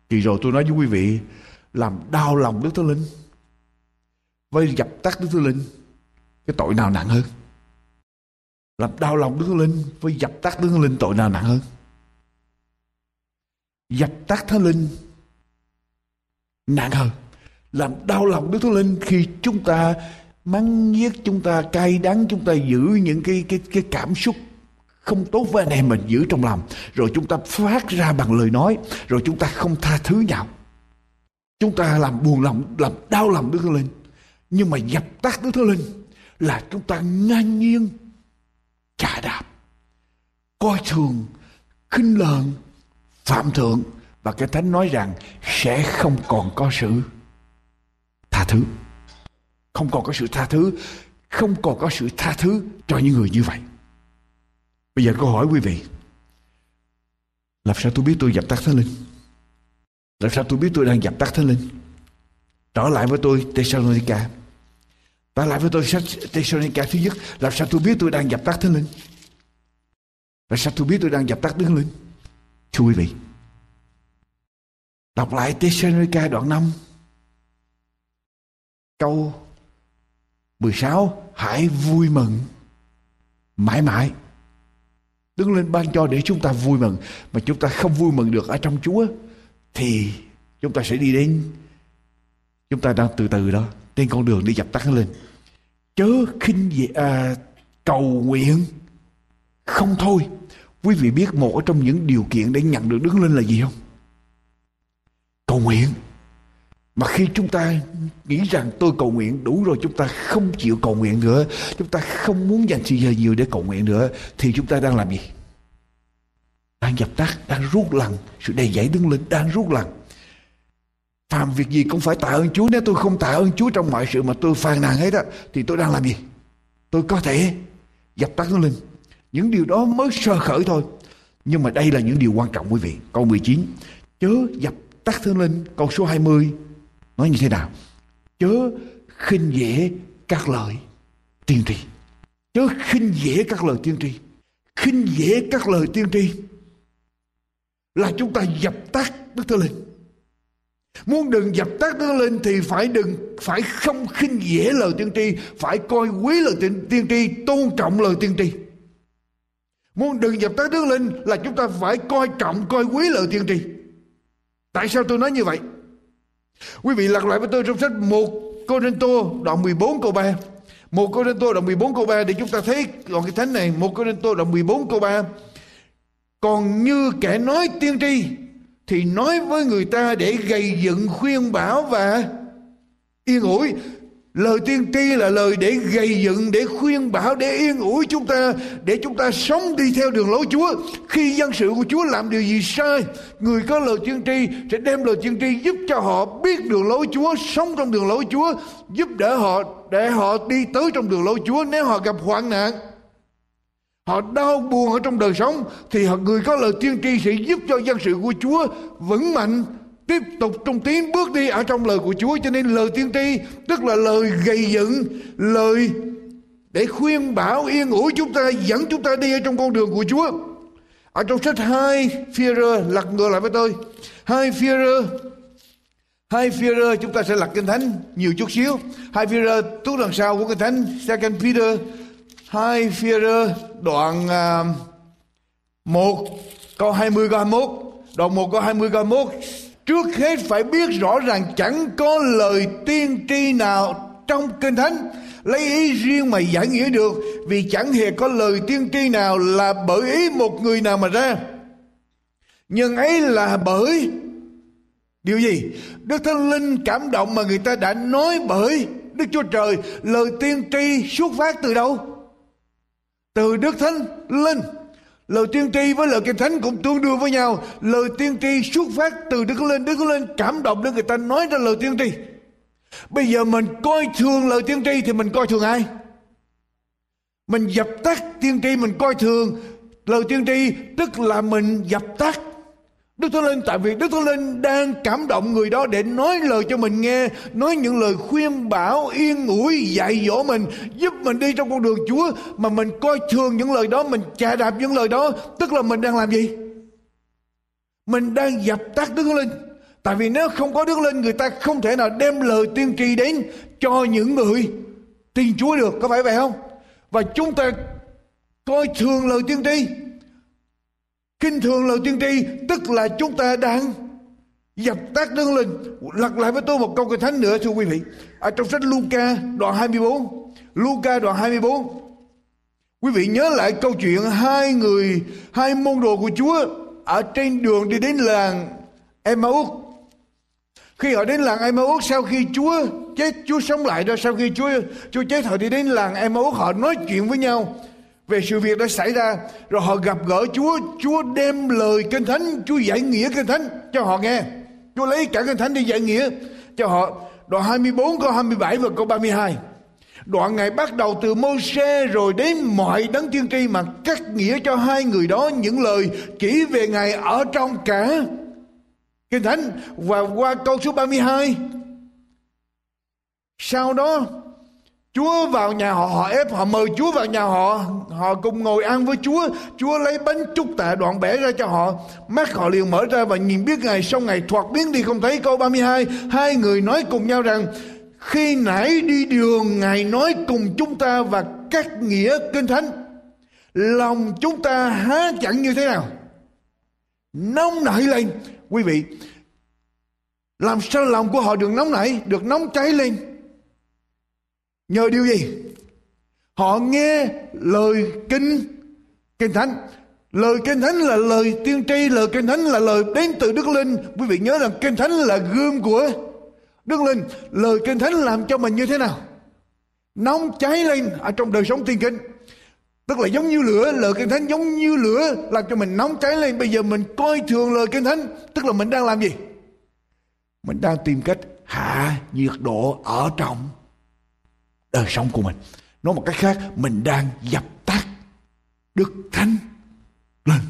thì rồi tôi nói với quý vị, làm đau lòng Đức Thánh Linh. Với dập tắt Đức Thánh Linh cái tội nào nặng hơn? Làm đau lòng Đức Thánh Linh với dập tắt Đức Thánh Linh tội nào nặng hơn? Dập tắt Thánh Linh nặng hơn. Làm đau lòng Đức Thánh Linh khi chúng ta mắng nhiếc chúng ta cay đắng chúng ta giữ những cái cái cái cảm xúc không tốt với anh em mình giữ trong lòng. Rồi chúng ta phát ra bằng lời nói, rồi chúng ta không tha thứ nhau. Chúng ta làm buồn lòng, làm đau lòng Đức Thánh Linh. Nhưng mà dập tắt Đức Thánh Linh là chúng ta ngang nhiên trả đạp, coi thường, khinh lờn, phạm thượng. Và cái thánh nói rằng sẽ không còn có sự tha thứ. Không còn có sự tha thứ, không còn có sự tha thứ cho những người như vậy bây giờ câu hỏi quý vị. Làm sao tôi biết tôi dập tắt thánh linh làm sao tôi biết tôi đang dập tắt thánh linh trở lại với tôi, Thessalonica. Trở lại với tôi sách Thessalonica thứ nhất. Làm sao tôi biết tôi đang dập tắt thánh linh làm sao tôi biết tôi đang dập tắt thánh linh thưa quý vị. Đọc lại Thessalonica đoạn 5 câu 16 hãy vui mừng mãi mãi đức linh ban cho để chúng ta vui mừng. Mà chúng ta không vui mừng được ở trong Chúa thì chúng ta sẽ đi đến. Chúng ta đang từ từ đó trên con đường đi dập tắt lên. Chớ khinh về à, cầu nguyện. Không thôi. Quý vị biết một trong những điều kiện để nhận được đức linh là gì không? Cầu nguyện mà khi chúng ta nghĩ rằng tôi cầu nguyện, đủ rồi, chúng ta không chịu cầu nguyện nữa. Chúng ta không muốn dành thời giờ nhiều để cầu nguyện nữa, thì chúng ta đang làm gì? Đang dập tắt, đang rút lần sự đầy dẫy đứng lên, đang rút lần Phàm việc gì cũng phải tạ ơn Chúa. Nếu tôi không tạ ơn Chúa trong mọi sự mà tôi phàn nàn hết á, Thì tôi đang làm gì? Tôi có thể dập tắt nó lên. Những điều đó mới sơ khởi thôi. Nhưng mà đây là những điều quan trọng quý vị. Câu 19 Chớ dập tắt thương linh Câu số 20 Nói như thế nào Chớ khinh dễ các lời tiên tri Chớ khinh dễ các lời tiên tri khinh dễ các lời tiên tri là chúng ta dập tắt Đức thánh Linh Muốn đừng dập tắt nó Linh thì phải đừng phải không khinh dễ lời tiên tri, phải coi quý lời tiên, tiên tri, tôn trọng lời tiên tri. Muốn đừng dập tắt Đức Linh là chúng ta phải coi trọng, coi quý lời tiên tri. Tại sao tôi nói như vậy? Quý vị lật lại với tôi trong sách 1 Cô Rinh Tô đoạn 14 câu 3. 1 Cô Rinh Tô đoạn 14 câu 3 để chúng ta thấy đoạn cái thánh này 1 Cô Rinh Tô đoạn 14 câu 3. Còn như kẻ nói tiên tri, thì nói với người ta để gây dựng khuyên bảo và yên ủi lời tiên tri là lời để gây dựng, để khuyên bảo, để yên ủi chúng ta, để chúng ta sống đi theo đường lối chúa. Khi dân sự của chúa làm điều gì sai, người có lời tiên tri sẽ đem lời tiên tri giúp cho họ biết đường lối chúa, sống trong đường lối chúa, giúp đỡ họ, để họ đi tới trong đường lối chúa. Nếu họ gặp hoạn nạn, Họ đau buồn ở trong đời sống, thì họ người có lời tiên tri sẽ giúp cho dân sự của Chúa vững mạnh tiếp tục trong tiến bước đi ở trong lời của Chúa cho nên lời tiên tri tức là lời gây dựng lời để khuyên bảo yên ủi chúng ta dẫn chúng ta đi ở trong con đường của Chúa. Ở trong sách 2 Führer lật ngược lại với tôi. Hai Führer hai Führer chúng ta sẽ lật kinh thánh nhiều chút xíu. Hai Führer tuốt đằng sau của kinh thánh Second Peter. Hai Führer đoạn à, uh, 1 câu 20 câu 21 đoạn 1 câu 20 câu 21 trước hết phải biết rõ ràng chẳng có lời tiên tri nào trong kinh thánh lấy ý riêng mà giải nghĩa được, vì chẳng hề có lời tiên tri nào là bởi ý một người nào mà ra. Nhưng ấy là bởi, điều gì? Đức thánh linh cảm động mà người ta đã nói bởi đức chúa trời, lời tiên tri xuất phát từ đâu? Từ đức thánh linh lời tiên tri với lời kinh thánh cũng tương đương với nhau. Lời tiên tri xuất phát từ đức thánh linh. Đức thánh linh cảm động đến người ta nói ra lời tiên tri. Bây giờ mình coi thường lời tiên tri thì mình coi thường ai? Mình dập tắt tiên tri, mình coi thường lời tiên tri, tức là mình dập tắt Đức Thánh Linh tại vì Đức Thánh Linh đang cảm động người đó để nói lời cho mình nghe, nói những lời khuyên bảo, yên ủi, dạy dỗ mình, giúp mình đi trong con đường Chúa mà mình coi thường những lời đó, mình chà đạp những lời đó, tức là mình đang làm gì? Mình đang dập tắt Đức Thánh Linh. Tại vì nếu không có Đức Linh người ta không thể nào đem lời tiên tri đến cho những người tin Chúa được, có phải vậy không? Và chúng ta coi thường lời tiên tri kinh thường lời tiên tri, tức là chúng ta đang dập tắt đơn linh lật lại với tôi một câu kinh thánh nữa, thưa quý vị. Ở trong sách Luca đoạn 24 Luca đoạn 24 quý vị nhớ lại câu chuyện hai người, hai môn đồ của Chúa ở trên đường đi đến làng Emmaus. Khi họ đến làng Emmaus, sau khi Chúa chết, Chúa sống lại rồi sau khi Chúa Chúa chết, họ đi đến làng Emmaus, họ nói chuyện với nhau về sự việc đã xảy ra, rồi họ gặp gỡ Chúa Chúa đem lời kinh thánh, Chúa giải nghĩa kinh thánh cho họ nghe. Chúa lấy cả kinh thánh đi giải nghĩa cho họ. Đoạn 24 câu 27 và câu 32 đoạn ngày bắt đầu từ mô xe rồi đến mọi đấng tiên tri mà cắt nghĩa cho hai người đó những lời chỉ về ngày ở trong cả kinh thánh. Và qua câu số 32 sau đó Chúa vào nhà họ, họ ép họ mời Chúa vào nhà họ, họ cùng ngồi ăn với Chúa. Chúa lấy bánh chúc tạ đoạn bẻ ra cho họ. Mắt họ liền mở ra và nhìn biết ngày sau ngày thoạt biến đi không thấy câu 32. Hai người nói cùng nhau rằng khi nãy đi đường Ngài nói cùng chúng ta và các nghĩa kinh thánh. Lòng chúng ta há chẳng như thế nào? Nóng nảy lên. Quý vị, làm sao lòng của họ được nóng nảy, được nóng cháy lên? Nhờ điều gì? Họ nghe lời kinh kinh thánh. Lời kinh thánh là lời tiên tri, lời kinh thánh là lời đến từ Đức Linh. Quý vị nhớ rằng kinh thánh là gương của Đức Linh. Lời kinh thánh làm cho mình như thế nào? Nóng cháy lên ở trong đời sống tiên kinh. Tức là giống như lửa, lời kinh thánh giống như lửa làm cho mình nóng cháy lên. Bây giờ mình coi thường lời kinh thánh, tức là mình đang làm gì? Mình đang tìm cách hạ nhiệt độ ở trong đời sống của mình nói một cách khác mình đang dập tắt đức thánh lên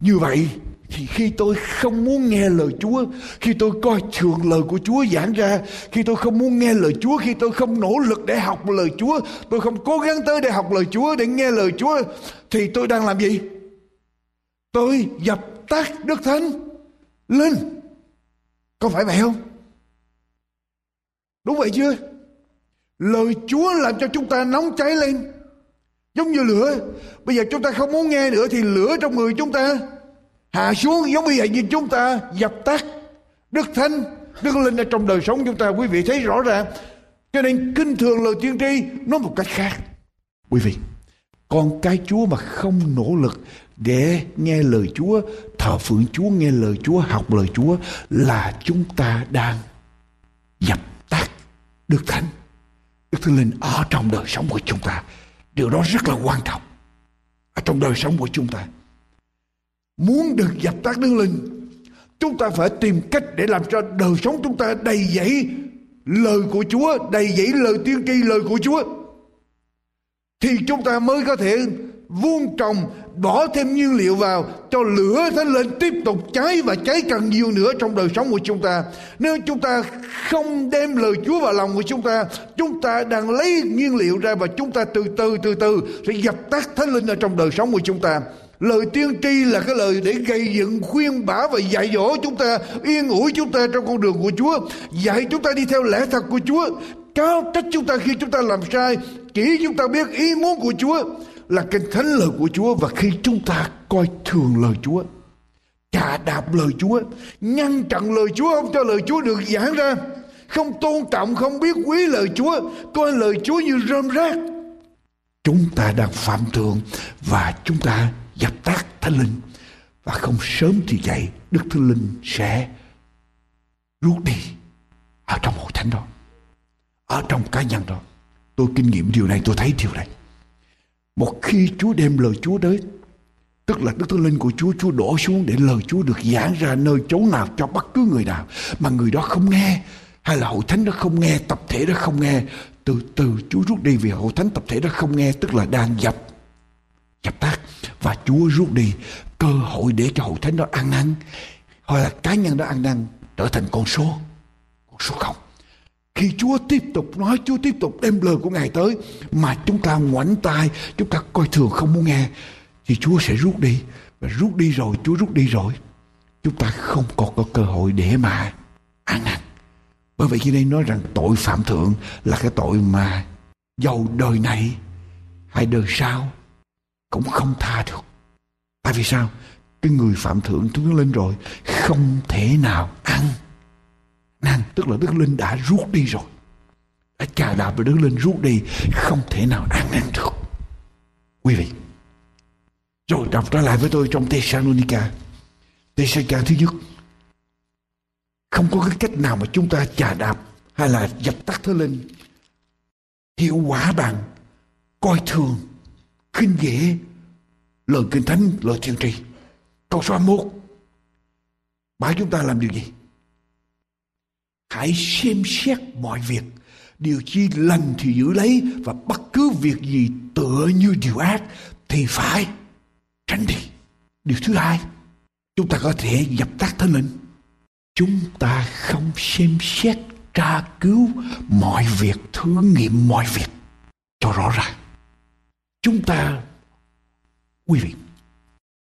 như vậy thì khi tôi không muốn nghe lời Chúa, khi tôi coi thường lời của Chúa giảng ra, khi tôi không muốn nghe lời Chúa, khi tôi không nỗ lực để học lời Chúa, tôi không cố gắng tới để học lời Chúa, để nghe lời Chúa, thì tôi đang làm gì? Tôi dập tắt Đức Thánh lên. Có phải vậy không? Đúng vậy chưa? Lời Chúa làm cho chúng ta nóng cháy lên. Giống như lửa. Bây giờ chúng ta không muốn nghe nữa thì lửa trong người chúng ta hạ xuống giống như vậy như chúng ta dập tắt. Đức Thánh, Đức Linh ở trong đời sống chúng ta quý vị thấy rõ ràng. Cho nên kinh thường lời tiên tri nói một cách khác. Quý vị, con cái Chúa mà không nỗ lực để nghe lời Chúa, thờ phượng Chúa, nghe lời Chúa, học lời Chúa là chúng ta đang dập tắt Đức Thánh. Đức Thánh Linh ở trong đời sống của chúng ta. Điều đó rất là quan trọng. Ở trong đời sống của chúng ta. Muốn được dập tắt Đức Linh, chúng ta phải tìm cách để làm cho đời sống chúng ta đầy dẫy lời của Chúa, đầy dẫy lời tiên tri lời của Chúa. Thì chúng ta mới có thể vuông trồng bỏ thêm nhiên liệu vào, cho lửa thánh lên tiếp tục cháy và cháy càng nhiều nữa trong đời sống của chúng ta. Nếu chúng ta không đem lời Chúa vào lòng của chúng ta chúng ta đang lấy nhiên liệu ra và chúng ta từ từ từ từ sẽ dập tắt thánh linh ở trong đời sống của chúng ta. Lời tiên tri là cái lời để gây dựng, khuyên bảo và dạy dỗ chúng ta, yên ủi chúng ta trong con đường của Chúa, dạy chúng ta đi theo lẽ thật của Chúa cáo trách chúng ta khi chúng ta làm sai, chỉ chúng ta biết ý muốn của Chúa là kinh thánh lời của Chúa. Và khi chúng ta coi thường lời Chúa, chà đạp lời Chúa, ngăn chặn lời Chúa không cho lời Chúa được giảng ra, không tôn trọng, không biết quý lời chúa, coi lời chúa như rơm rác, chúng ta đang phạm thượng và chúng ta dập tắt thánh linh. Và không sớm thì dậy, đức thánh linh sẽ rút đi ở trong hội thánh đó, ở trong cá nhân đó. Tôi kinh nghiệm điều này, tôi thấy điều này một khi chúa đem lời chúa tới tức là đức thánh linh của chúa chúa đổ xuống để lời chúa được giảng ra nơi chốn nào cho bất cứ người nào mà người đó không nghe, hay là hội thánh đó không nghe, tập thể đó không nghe, từ từ chúa rút đi vì hội thánh tập thể đó không nghe, tức là đang dập dập tắt. Và chúa rút đi cơ hội để cho hội thánh đó ăn năn, hoặc là cá nhân đó ăn năn, trở thành con số con số không khi Chúa tiếp tục nói, Chúa tiếp tục đem lời của Ngài tới mà chúng ta ngoảnh tai, chúng ta coi thường không muốn nghe, thì Chúa sẽ rút đi. Và rút đi rồi, Chúa rút đi rồi, chúng ta không còn có cơ hội để mà ăn năn. Bởi vậy khi đây nói rằng tội phạm thượng là cái tội mà dầu đời này hay đời sau cũng không tha được. Tại vì sao? Cái người phạm thượng chúng lên rồi, không thể nào ăn năn tức là đức linh đã rút đi rồi. Đã chà đạp và đức linh rút đi, không thể nào ăn năn được. Quý vị, rồi đọc trở lại với tôi trong Thessalonica. Thessalonica thứ nhất. Không có cái cách nào mà chúng ta chà đạp hay là dập tắt thế linh. Hiệu quả bằng coi thường, khinh dễ lời kinh thánh, lời thiên tri. Câu số 21 bảo chúng ta làm điều gì? Hãy xem xét mọi việc. Điều chi lành thì giữ lấy và bất cứ việc gì tựa như điều ác thì phải tránh đi. Điều thứ hai, chúng ta có thể dập tắt thánh linh. Chúng ta không xem xét, tra cứu mọi việc, thử nghiệm mọi việc cho rõ ràng. Chúng ta, quý vị,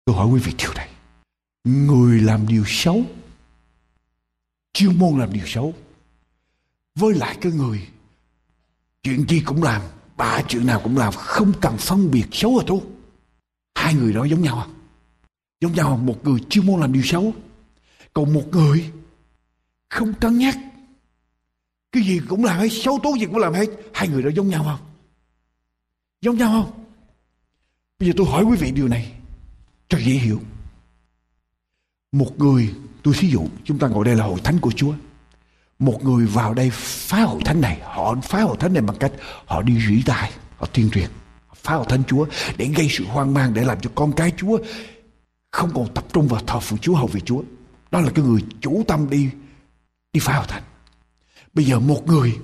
tôi hỏi quý vị điều này. Người làm điều xấu chuyên môn làm điều xấu. Với lại cái người chuyện gì cũng làm ba chuyện nào cũng làm, không cần phân biệt xấu và tốt hai người đó giống nhau không giống nhau không? một người chuyên môn làm điều xấu, còn một người không cân nhắc. Cái gì cũng làm hết, xấu tốt gì cũng làm hết. Hai người đó giống nhau không? Giống nhau không? Bây giờ tôi hỏi quý vị điều này cho dễ hiểu. Một người tôi thí dụ, chúng ta ngồi đây là hội thánh của Chúa. Một người vào đây phá hội thánh này, họ phá hội thánh này bằng cách họ đi rỉ tai, họ tuyên truyền phá hội thánh Chúa để gây sự hoang mang, để làm cho con cái Chúa không còn tập trung vào thờ phượng Chúa, hầu việc Chúa. Đó là cái người chủ tâm đi đi phá hội thánh. Bây giờ một người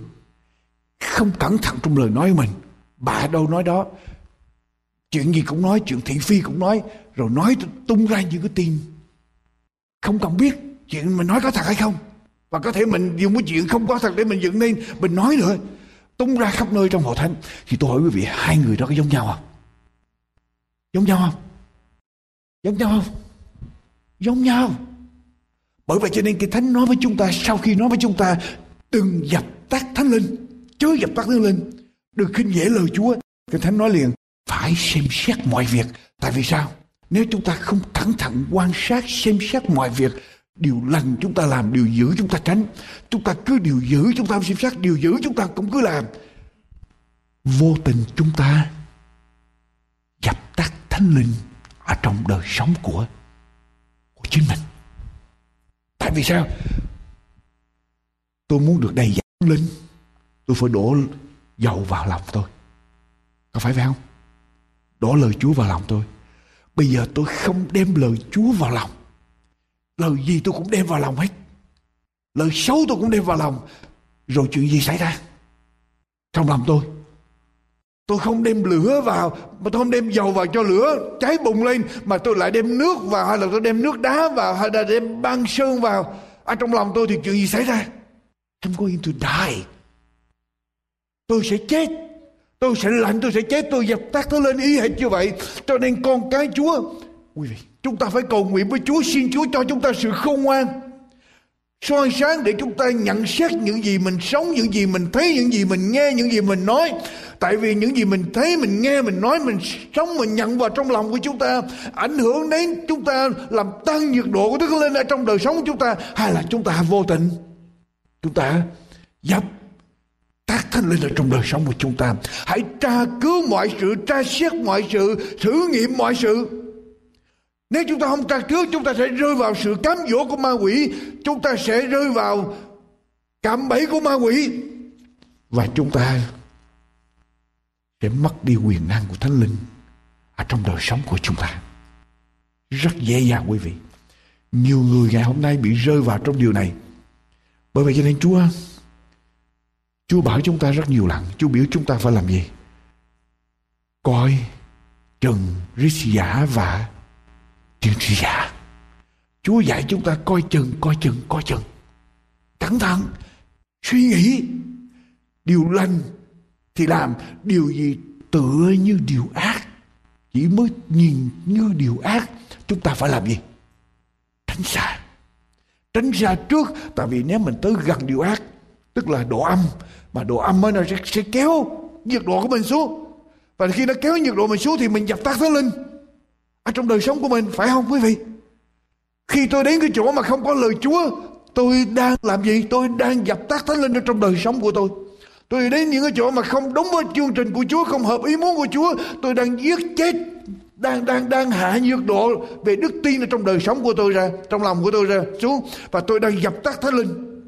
không cẩn thận trong lời nói của mình, bà đâu nói đó, chuyện gì cũng nói, chuyện thị phi cũng nói, rồi nói tung ra những cái tin không cần biết chuyện mình nói có thật hay không. Và có thể mình dùng cái chuyện không có thật để mình dựng lên mình nói nữa tung ra khắp nơi trong hội thánh. Thì tôi hỏi quý vị, hai người đó có giống nhau không? Giống nhau không? Giống nhau không? Giống nhau bởi vậy cho nên cái thánh nói với chúng ta, sau khi nói với chúng ta, đừng dập tắt thánh linh. Chớ dập tắt thánh linh. Đừng khinh dễ lời chúa. Cái thánh nói liền, phải xem xét mọi việc. Tại vì sao? Nếu chúng ta không cẩn thận quan sát, xem xét mọi việc, điều lành chúng ta làm, điều dữ chúng ta tránh. Chúng ta cứ điều dữ chúng ta xem xét, điều dữ chúng ta cũng cứ làm. Vô tình chúng ta dập tắt thánh linh ở trong đời sống của của chính mình. Tại vì sao? Tôi muốn được đầy dẫy linh, tôi phải đổ dầu vào lòng tôi. Có phải vậy không? Đổ lời chúa vào lòng tôi. Bây giờ tôi không đem lời Chúa vào lòng. Lời gì tôi cũng đem vào lòng hết. Lời xấu tôi cũng đem vào lòng. Rồi chuyện gì xảy ra? Trong lòng tôi. Tôi không đem lửa vào, mà tôi không đem dầu vào cho lửa cháy bùng lên, mà tôi lại đem nước vào, hay là tôi đem nước đá vào, hay là đem băng sơn vào. Ở trong lòng tôi thì chuyện gì xảy ra? I'm going to die. Tôi sẽ chết Tôi sẽ lạnh, tôi sẽ chết, tôi dập tắt nó lên ý hệt như vậy. Cho nên con cái Chúa, quý vị, chúng ta phải cầu nguyện với Chúa, xin Chúa cho chúng ta sự khôn ngoan. soi sáng để chúng ta nhận xét những gì mình sống, những gì mình thấy, những gì mình nghe, những gì mình nói. Tại vì những gì mình thấy, mình nghe, mình nói, mình sống, mình nhận vào trong lòng của chúng ta ảnh hưởng đến chúng ta làm tăng nhiệt độ của Đức lên ở trong đời sống của chúng ta hay là chúng ta vô tình chúng ta dập tác thánh linh ở trong đời sống của chúng ta. Hãy tra cứu mọi sự, tra xét mọi sự, thử nghiệm mọi sự. Nếu chúng ta không tra cứu, chúng ta sẽ rơi vào sự cám dỗ của ma quỷ. Chúng ta sẽ rơi vào cạm bẫy của ma quỷ. Và chúng ta sẽ mất đi quyền năng của thánh linh ở trong đời sống của chúng ta. Rất dễ dàng, quý vị. Nhiều người ngày hôm nay bị rơi vào trong điều này. Bởi vậy cho nên chúa chúa bảo chúng ta rất nhiều lần, chúa biểu chúng ta phải làm gì? Coi chừng rít giả và tiên tri giả. Chúa dạy chúng ta coi chừng coi chừng coi chừng cẩn thận, suy nghĩ. Điều lành thì làm, điều gì tựa như điều ác, chỉ mới nhìn như điều ác, chúng ta phải làm gì? Tránh xa. Tránh xa trước, tại vì nếu mình tới gần điều ác, tức là độ âm mà độ âm mới nó sẽ, sẽ kéo nhiệt độ của mình xuống. Và khi nó kéo nhiệt độ mình xuống thì mình dập tắt thánh linh ở trong đời sống của mình phải không quý vị? Khi tôi đến cái chỗ mà không có lời Chúa tôi đang làm gì? Tôi đang dập tắt thánh linh ở trong đời sống của tôi. Tôi đến những cái chỗ mà không đúng với chương trình của Chúa không hợp ý muốn của Chúa tôi đang giết chết đang đang đang hạ nhiệt độ về đức tin ở trong đời sống của tôi ra trong lòng của tôi ra xuống. Và tôi đang dập tắt thánh linh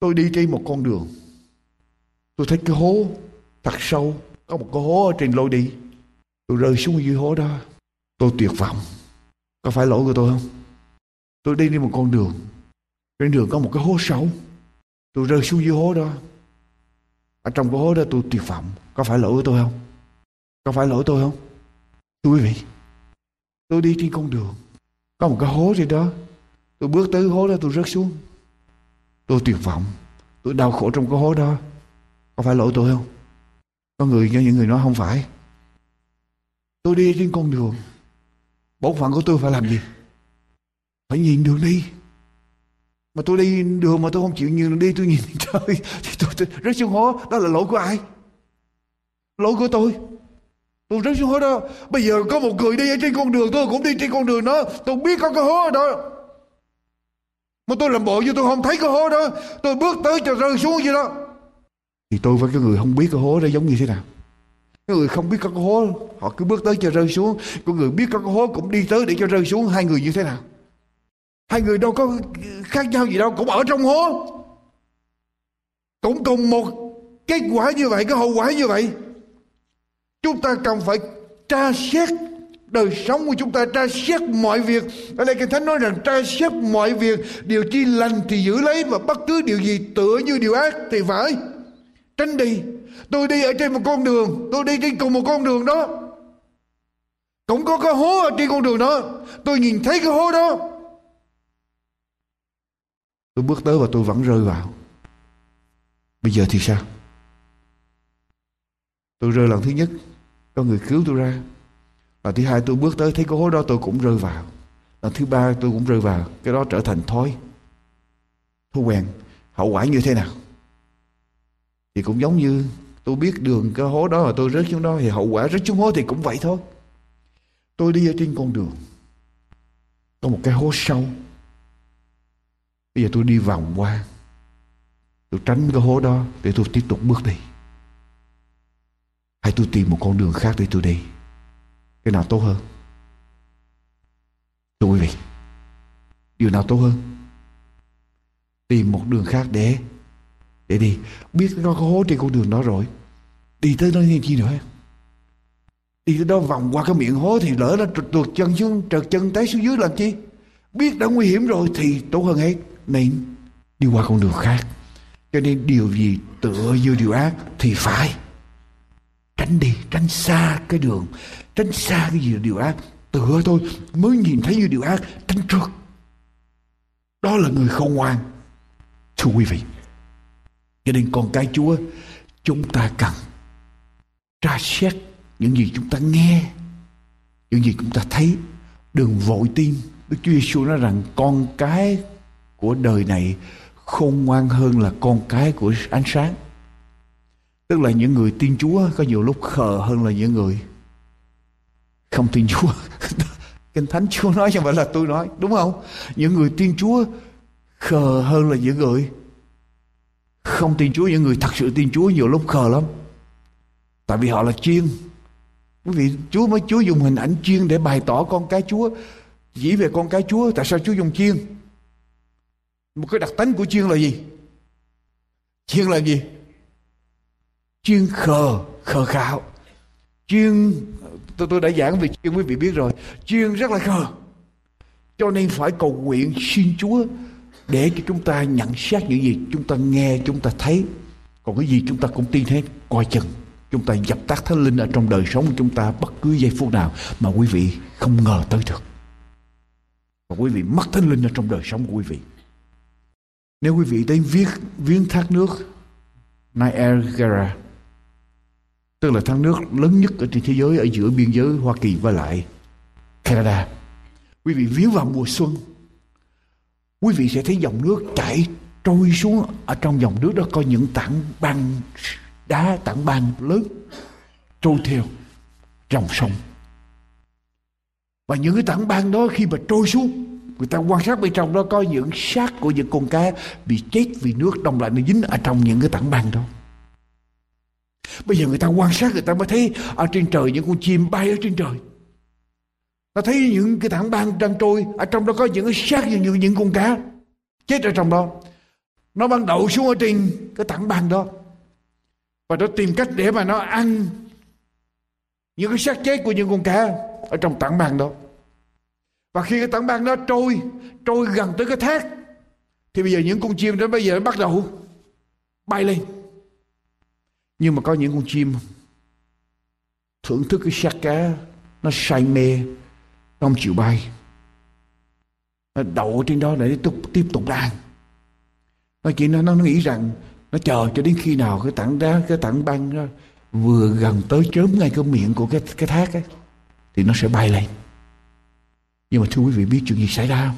tôi đi trên một con đường tôi thấy cái hố thật sâu, có một cái hố ở trên lối đi. Tôi rơi xuống dưới hố đó, tôi tuyệt vọng. Có phải lỗi của tôi không? Tôi đi đi một con đường. Trên đường có một cái hố sâu. Tôi rơi xuống dưới hố đó. Ở trong cái hố đó tôi tuyệt vọng. Có phải lỗi của tôi không? Có phải lỗi tôi không? Thưa quý vị, tôi đi trên con đường. Có một cái hố gì đó. Tôi bước tới hố đó, tôi rớt xuống. Tôi tuyệt vọng. Tôi đau khổ trong cái hố đó có phải lỗi tôi không? Có người cho những người nói không phải. Tôi đi trên con đường. Bổn phận của tôi phải làm gì? Phải nhìn đường đi. Mà tôi đi đường mà tôi không chịu nhìn đường đi tôi nhìn trời thì tôi, tôi rất xuống hố đó là lỗi của ai? Lỗi của tôi. Tôi rất xuống hố đó. Bây giờ có một người đi ở trên con đường tôi cũng đi trên con đường đó. Tôi biết có cái hố đó. Mà tôi làm bộ như tôi không thấy cái hố đó. Tôi bước tới cho rơi xuống vậy đó thì tôi với cái người không biết cái hố đó giống như thế nào. Cái người không biết có cái hố, họ cứ bước tới cho rơi xuống. Con người biết có cái hố cũng đi tới để cho rơi xuống. Hai người như thế nào? Hai người đâu có khác nhau gì đâu, cũng ở trong hố. Cũng cùng một kết quả như vậy, cái hậu quả như vậy. Chúng ta cần phải tra xét đời sống của chúng ta, tra xét mọi việc. Ở đây kinh thánh nói rằng tra xét mọi việc. Điều chi lành thì giữ lấy và bất cứ điều gì tựa như điều ác thì phải tránh đi. Tôi đi ở trên một con đường. Tôi đi trên cùng một con đường đó. Cũng có cái hố ở trên con đường đó. Tôi nhìn thấy cái hố đó. Tôi bước tới và tôi vẫn rơi vào. Bây giờ thì sao? Tôi rơi lần thứ nhất. Có người cứu tôi ra. Lần thứ hai tôi bước tới thấy cái hố đó, tôi cũng rơi vào. Lần thứ ba tôi cũng rơi vào. Cái đó trở thành thói. Thói quen. Hậu quả như thế nào? Thì cũng giống như tôi biết đường cái hố đó mà tôi rớt xuống đó, thì hậu quả rớt xuống hố thì cũng vậy thôi. Tôi đi ở trên con đường, có một cái hố sâu. Bây giờ tôi đi vòng qua, tôi tránh cái hố đó để tôi tiếp tục bước đi. Hay tôi tìm một con đường khác để tôi đi. Cái nào tốt hơn? Thưa quý vị, điều nào tốt hơn? Tìm một đường khác để để đi. Biết nó có hố trên con đường đó rồi. Đi tới đó như chi nữa đi tới đó vòng qua cái miệng hố thì lỡ nó trượt chân xuống trượt chân té xuống dưới làm chi? Biết đã nguy hiểm rồi thì tốt hơn hết. Nên đi qua con đường khác. Cho nên điều gì tựa như điều ác thì phải tránh đi, tránh xa cái đường, tránh xa cái gì điều ác. Tựa thôi, mới nhìn thấy như điều ác, tránh trước. Đó là người không ngoan. Thưa quý vị cho nên con cái chúa, chúng ta cần tra xét những gì chúng ta nghe, những gì chúng ta thấy. Đừng vội tin. Đức chúa giêsu nói rằng con cái của đời này khôn ngoan hơn là con cái của ánh sáng. Tức là những người tin chúa, có nhiều lúc khờ hơn là những người không tin chúa. Kinh thánh chúa nói chứ không phải là tôi nói, đúng không? Những người tin chúa khờ hơn là những người không tin Chúa, những người thật sự tin Chúa nhiều lúc khờ lắm. Tại vì họ là chiên. Quý vị, Chúa mới, Chúa dùng hình ảnh chiên để bày tỏ con cái Chúa, chỉ về con cái Chúa. Tại sao Chúa dùng chiên? Một cái đặc tính của chiên là gì? Chiên là gì? Chiên khờ khờ khạo. Chiên, tôi tôi đã giảng về chiên, quý vị biết rồi. Chiên rất là khờ. Cho nên phải cầu nguyện xin Chúa để cho chúng ta nhận xét những gì chúng ta nghe, chúng ta thấy. Còn cái gì chúng ta cũng tin hết, coi chừng. Chúng ta dập tắt thánh linh ở trong đời sống của chúng ta bất cứ giây phút nào mà quý vị không ngờ tới được. Và quý vị mất thánh linh ở trong đời sống của quý vị. Nếu quý vị đến viết, viếng thác nước Niagara, tức là thác nước lớn nhất ở trên thế giới, ở giữa biên giới Hoa Kỳ và lại Canada, quý vị viếng vào mùa xuân quý vị sẽ thấy dòng nước chảy trôi xuống ở trong dòng nước đó, có những tảng băng, đá tảng băng lớn, trôi theo dòng sông. Và những cái tảng băng đó khi mà trôi xuống, người ta quan sát bên trong đó, có những xác của những con cá bị chết vì nước đông lạnh, nó dính ở trong những cái tảng băng đó. Bây giờ người ta quan sát, người ta mới thấy ở trên trời những con chim bay ở trên trời nó thấy những cái tảng băng đang trôi ở trong đó có những cái xác như những, những con cá chết ở trong đó. Nó ban đậu xuống ở trên cái tảng băng đó. Và nó tìm cách để mà nó ăn những cái xác chết của những con cá ở trong tảng băng đó. Và khi cái tảng băng nó trôi trôi gần tới cái thác thì bây giờ những con chim đó bây giờ bắt đầu bay lên. Nhưng mà có những con chim thưởng thức cái xác cá nó say mê nó không chịu bay. Nó đậu trên đó để tiếp, tiếp tục đan. Nó chỉ nó, nó nghĩ rằng nó chờ cho đến khi nào cái tảng đá cái tảng băng đó vừa gần tới chớm ngay cái miệng của cái cái thác ấy thì nó sẽ bay lên. Nhưng mà thưa quý vị biết chuyện gì xảy ra không?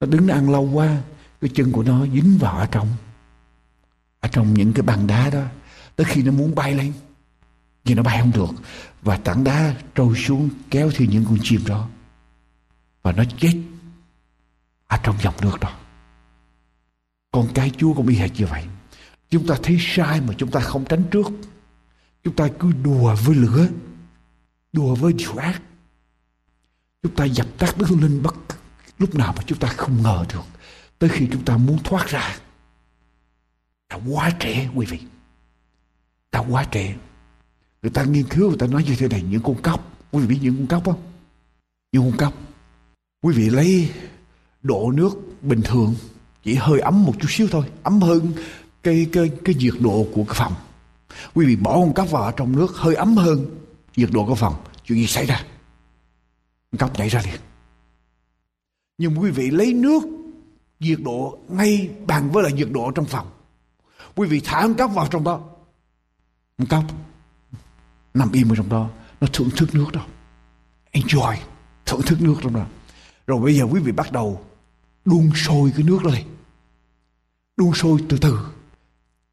Nó đứng nó ăn lâu quá cái chân của nó dính vào ở trong ở trong những cái bàn đá đó. Tới khi nó muốn bay lên nhưng nó bay không được và tảng đá trôi xuống kéo theo những con chim đó. Và nó chết ở trong dòng nước đó. Con cái chúa cũng y hệt như vậy. Chúng ta thấy sai mà chúng ta không tránh trước. Chúng ta cứ đùa với lửa, đùa với điều ác. Chúng ta dập tắt đức linh bất lúc nào mà chúng ta không ngờ được. Tới khi chúng ta muốn thoát ra, đã quá trễ quý vị. Đã quá trễ người ta nghiên cứu, người ta nói như thế này, những con cóc. Quý vị biết những con cóc không? Những con cóc. Quý vị lấy độ nước bình thường, chỉ hơi ấm một chút xíu thôi, ấm hơn cái cái cái nhiệt độ của cái phòng. Quý vị bỏ con cóc vào trong nước, hơi ấm hơn nhiệt độ của phòng. Chuyện gì xảy ra? Con cóc nhảy ra liền. Nhưng quý vị lấy nước nhiệt độ ngay bằng với là nhiệt độ trong phòng. Quý vị thả con cóc vào trong đó. Con cóc nằm im ở trong đó. Nó thưởng thức nước đó. Enjoy. Thưởng thức nước trong đó. Rồi bây giờ quý vị bắt đầu đun sôi cái nước lên đun sôi từ từ.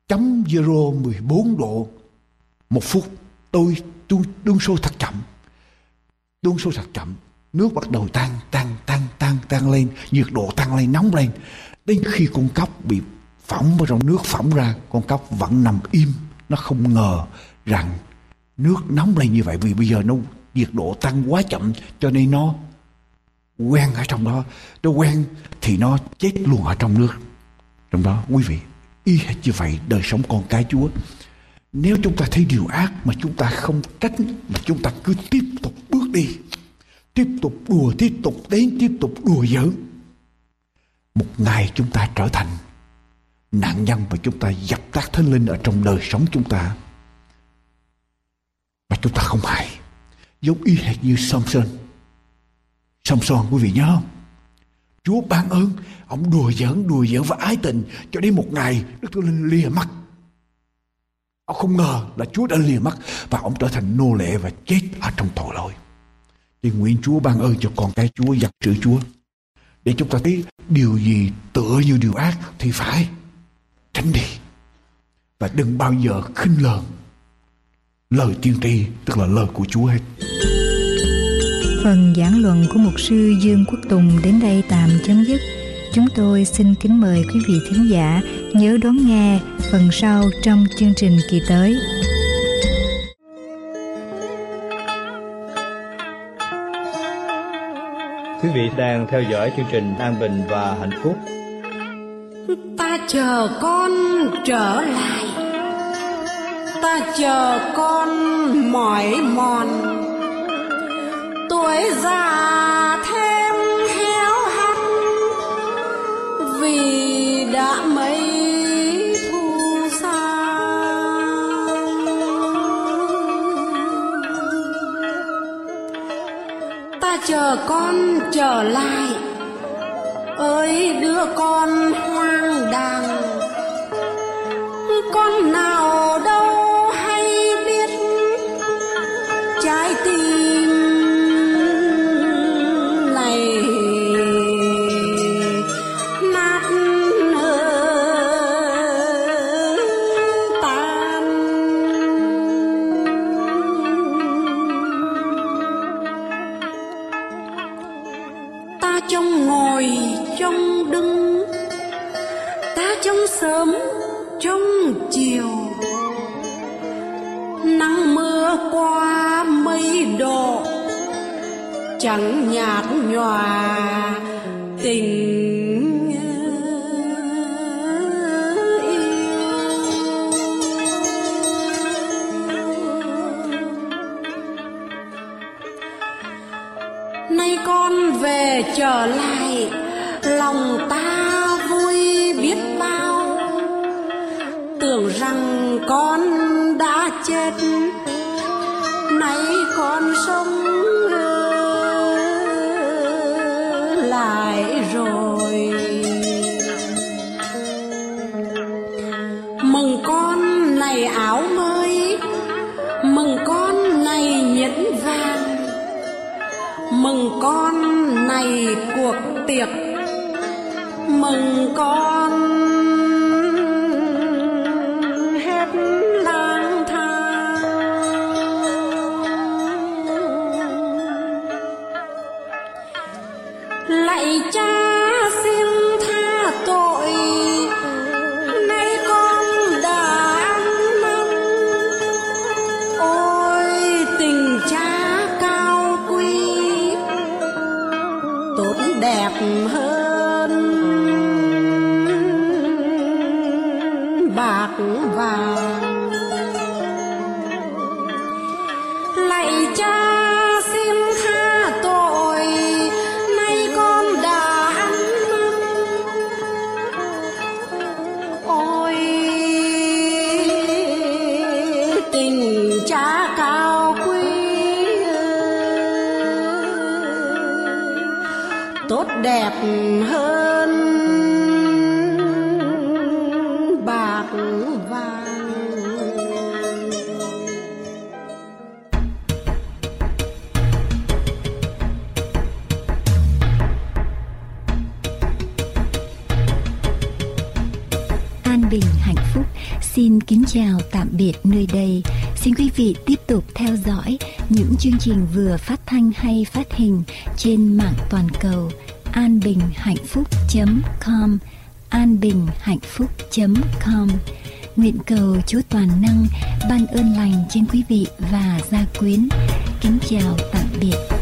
Chấm zero 14 độ một phút. Tôi đun, đun sôi thật chậm. Đun sôi thật chậm. Nước bắt đầu tăng tăng tăng tăng tăng lên. Nhiệt độ tăng lên nóng lên. Đến khi con cóc bị phỏng vào trong nước phỏng ra con cóc vẫn nằm im. Nó không ngờ rằng nước nóng lên như vậy vì bây giờ nó nhiệt độ tăng quá chậm, cho nên nó quen ở trong đó. Nó quen thì nó chết luôn ở trong nước. Trong đó, quý vị, y hệt như vậy đời sống con cái chúa. Nếu chúng ta thấy điều ác mà chúng ta không tránh mà chúng ta cứ tiếp tục bước đi, tiếp tục đùa, tiếp tục đến, tiếp tục đùa giỡn, một ngày chúng ta trở thành nạn nhân và chúng ta dập tắt thánh linh ở trong đời sống chúng ta mà chúng ta không hay giống y hệt như Samson. Samson, quý vị nhớ không? Chúa ban ơn, ông đùa giỡn đùa giỡn và ái tình cho đến một ngày Đức Thánh Linh lìa mắt. Ông không ngờ là Chúa đã lìa mắt và ông trở thành nô lệ và chết ở trong tội lỗi. Thì nguyện Chúa ban ơn cho con cái Chúa dập sự Chúa. Để chúng ta thấy điều gì tựa như điều ác thì phải tránh đi. Và đừng bao giờ khinh lờn lời tiên tri tức là lời của Chúa hết. Phần giảng luận của mục sư Dương Quốc Tùng đến đây tạm chấm dứt. Chúng tôi xin kính mời quý vị thính giả Nhớ đón nghe phần sau trong chương trình kỳ tới. Quý vị đang theo dõi chương trình An Bình và Hạnh Phúc. Ta chờ con trở lại Ta chờ con mỏi mòn. Tuổi già thêm héo hắt Vì đã mấy thu xa. Ta chờ con trở lại, ơi đứa con hoang đàng. Con nào chẳng nhạt nhòa tình nay con về trở lại lòng tiệc. Mừng con biệt nơi đây. Xin quý vị tiếp tục theo dõi những chương trình vừa phát thanh hay phát hình trên mạng toàn cầu. an bình hạnh phúc com, an bình hạnh phúc com. Nguyện cầu chúa toàn năng ban ơn lành trên quý vị và gia quyến. Kính chào tạm biệt.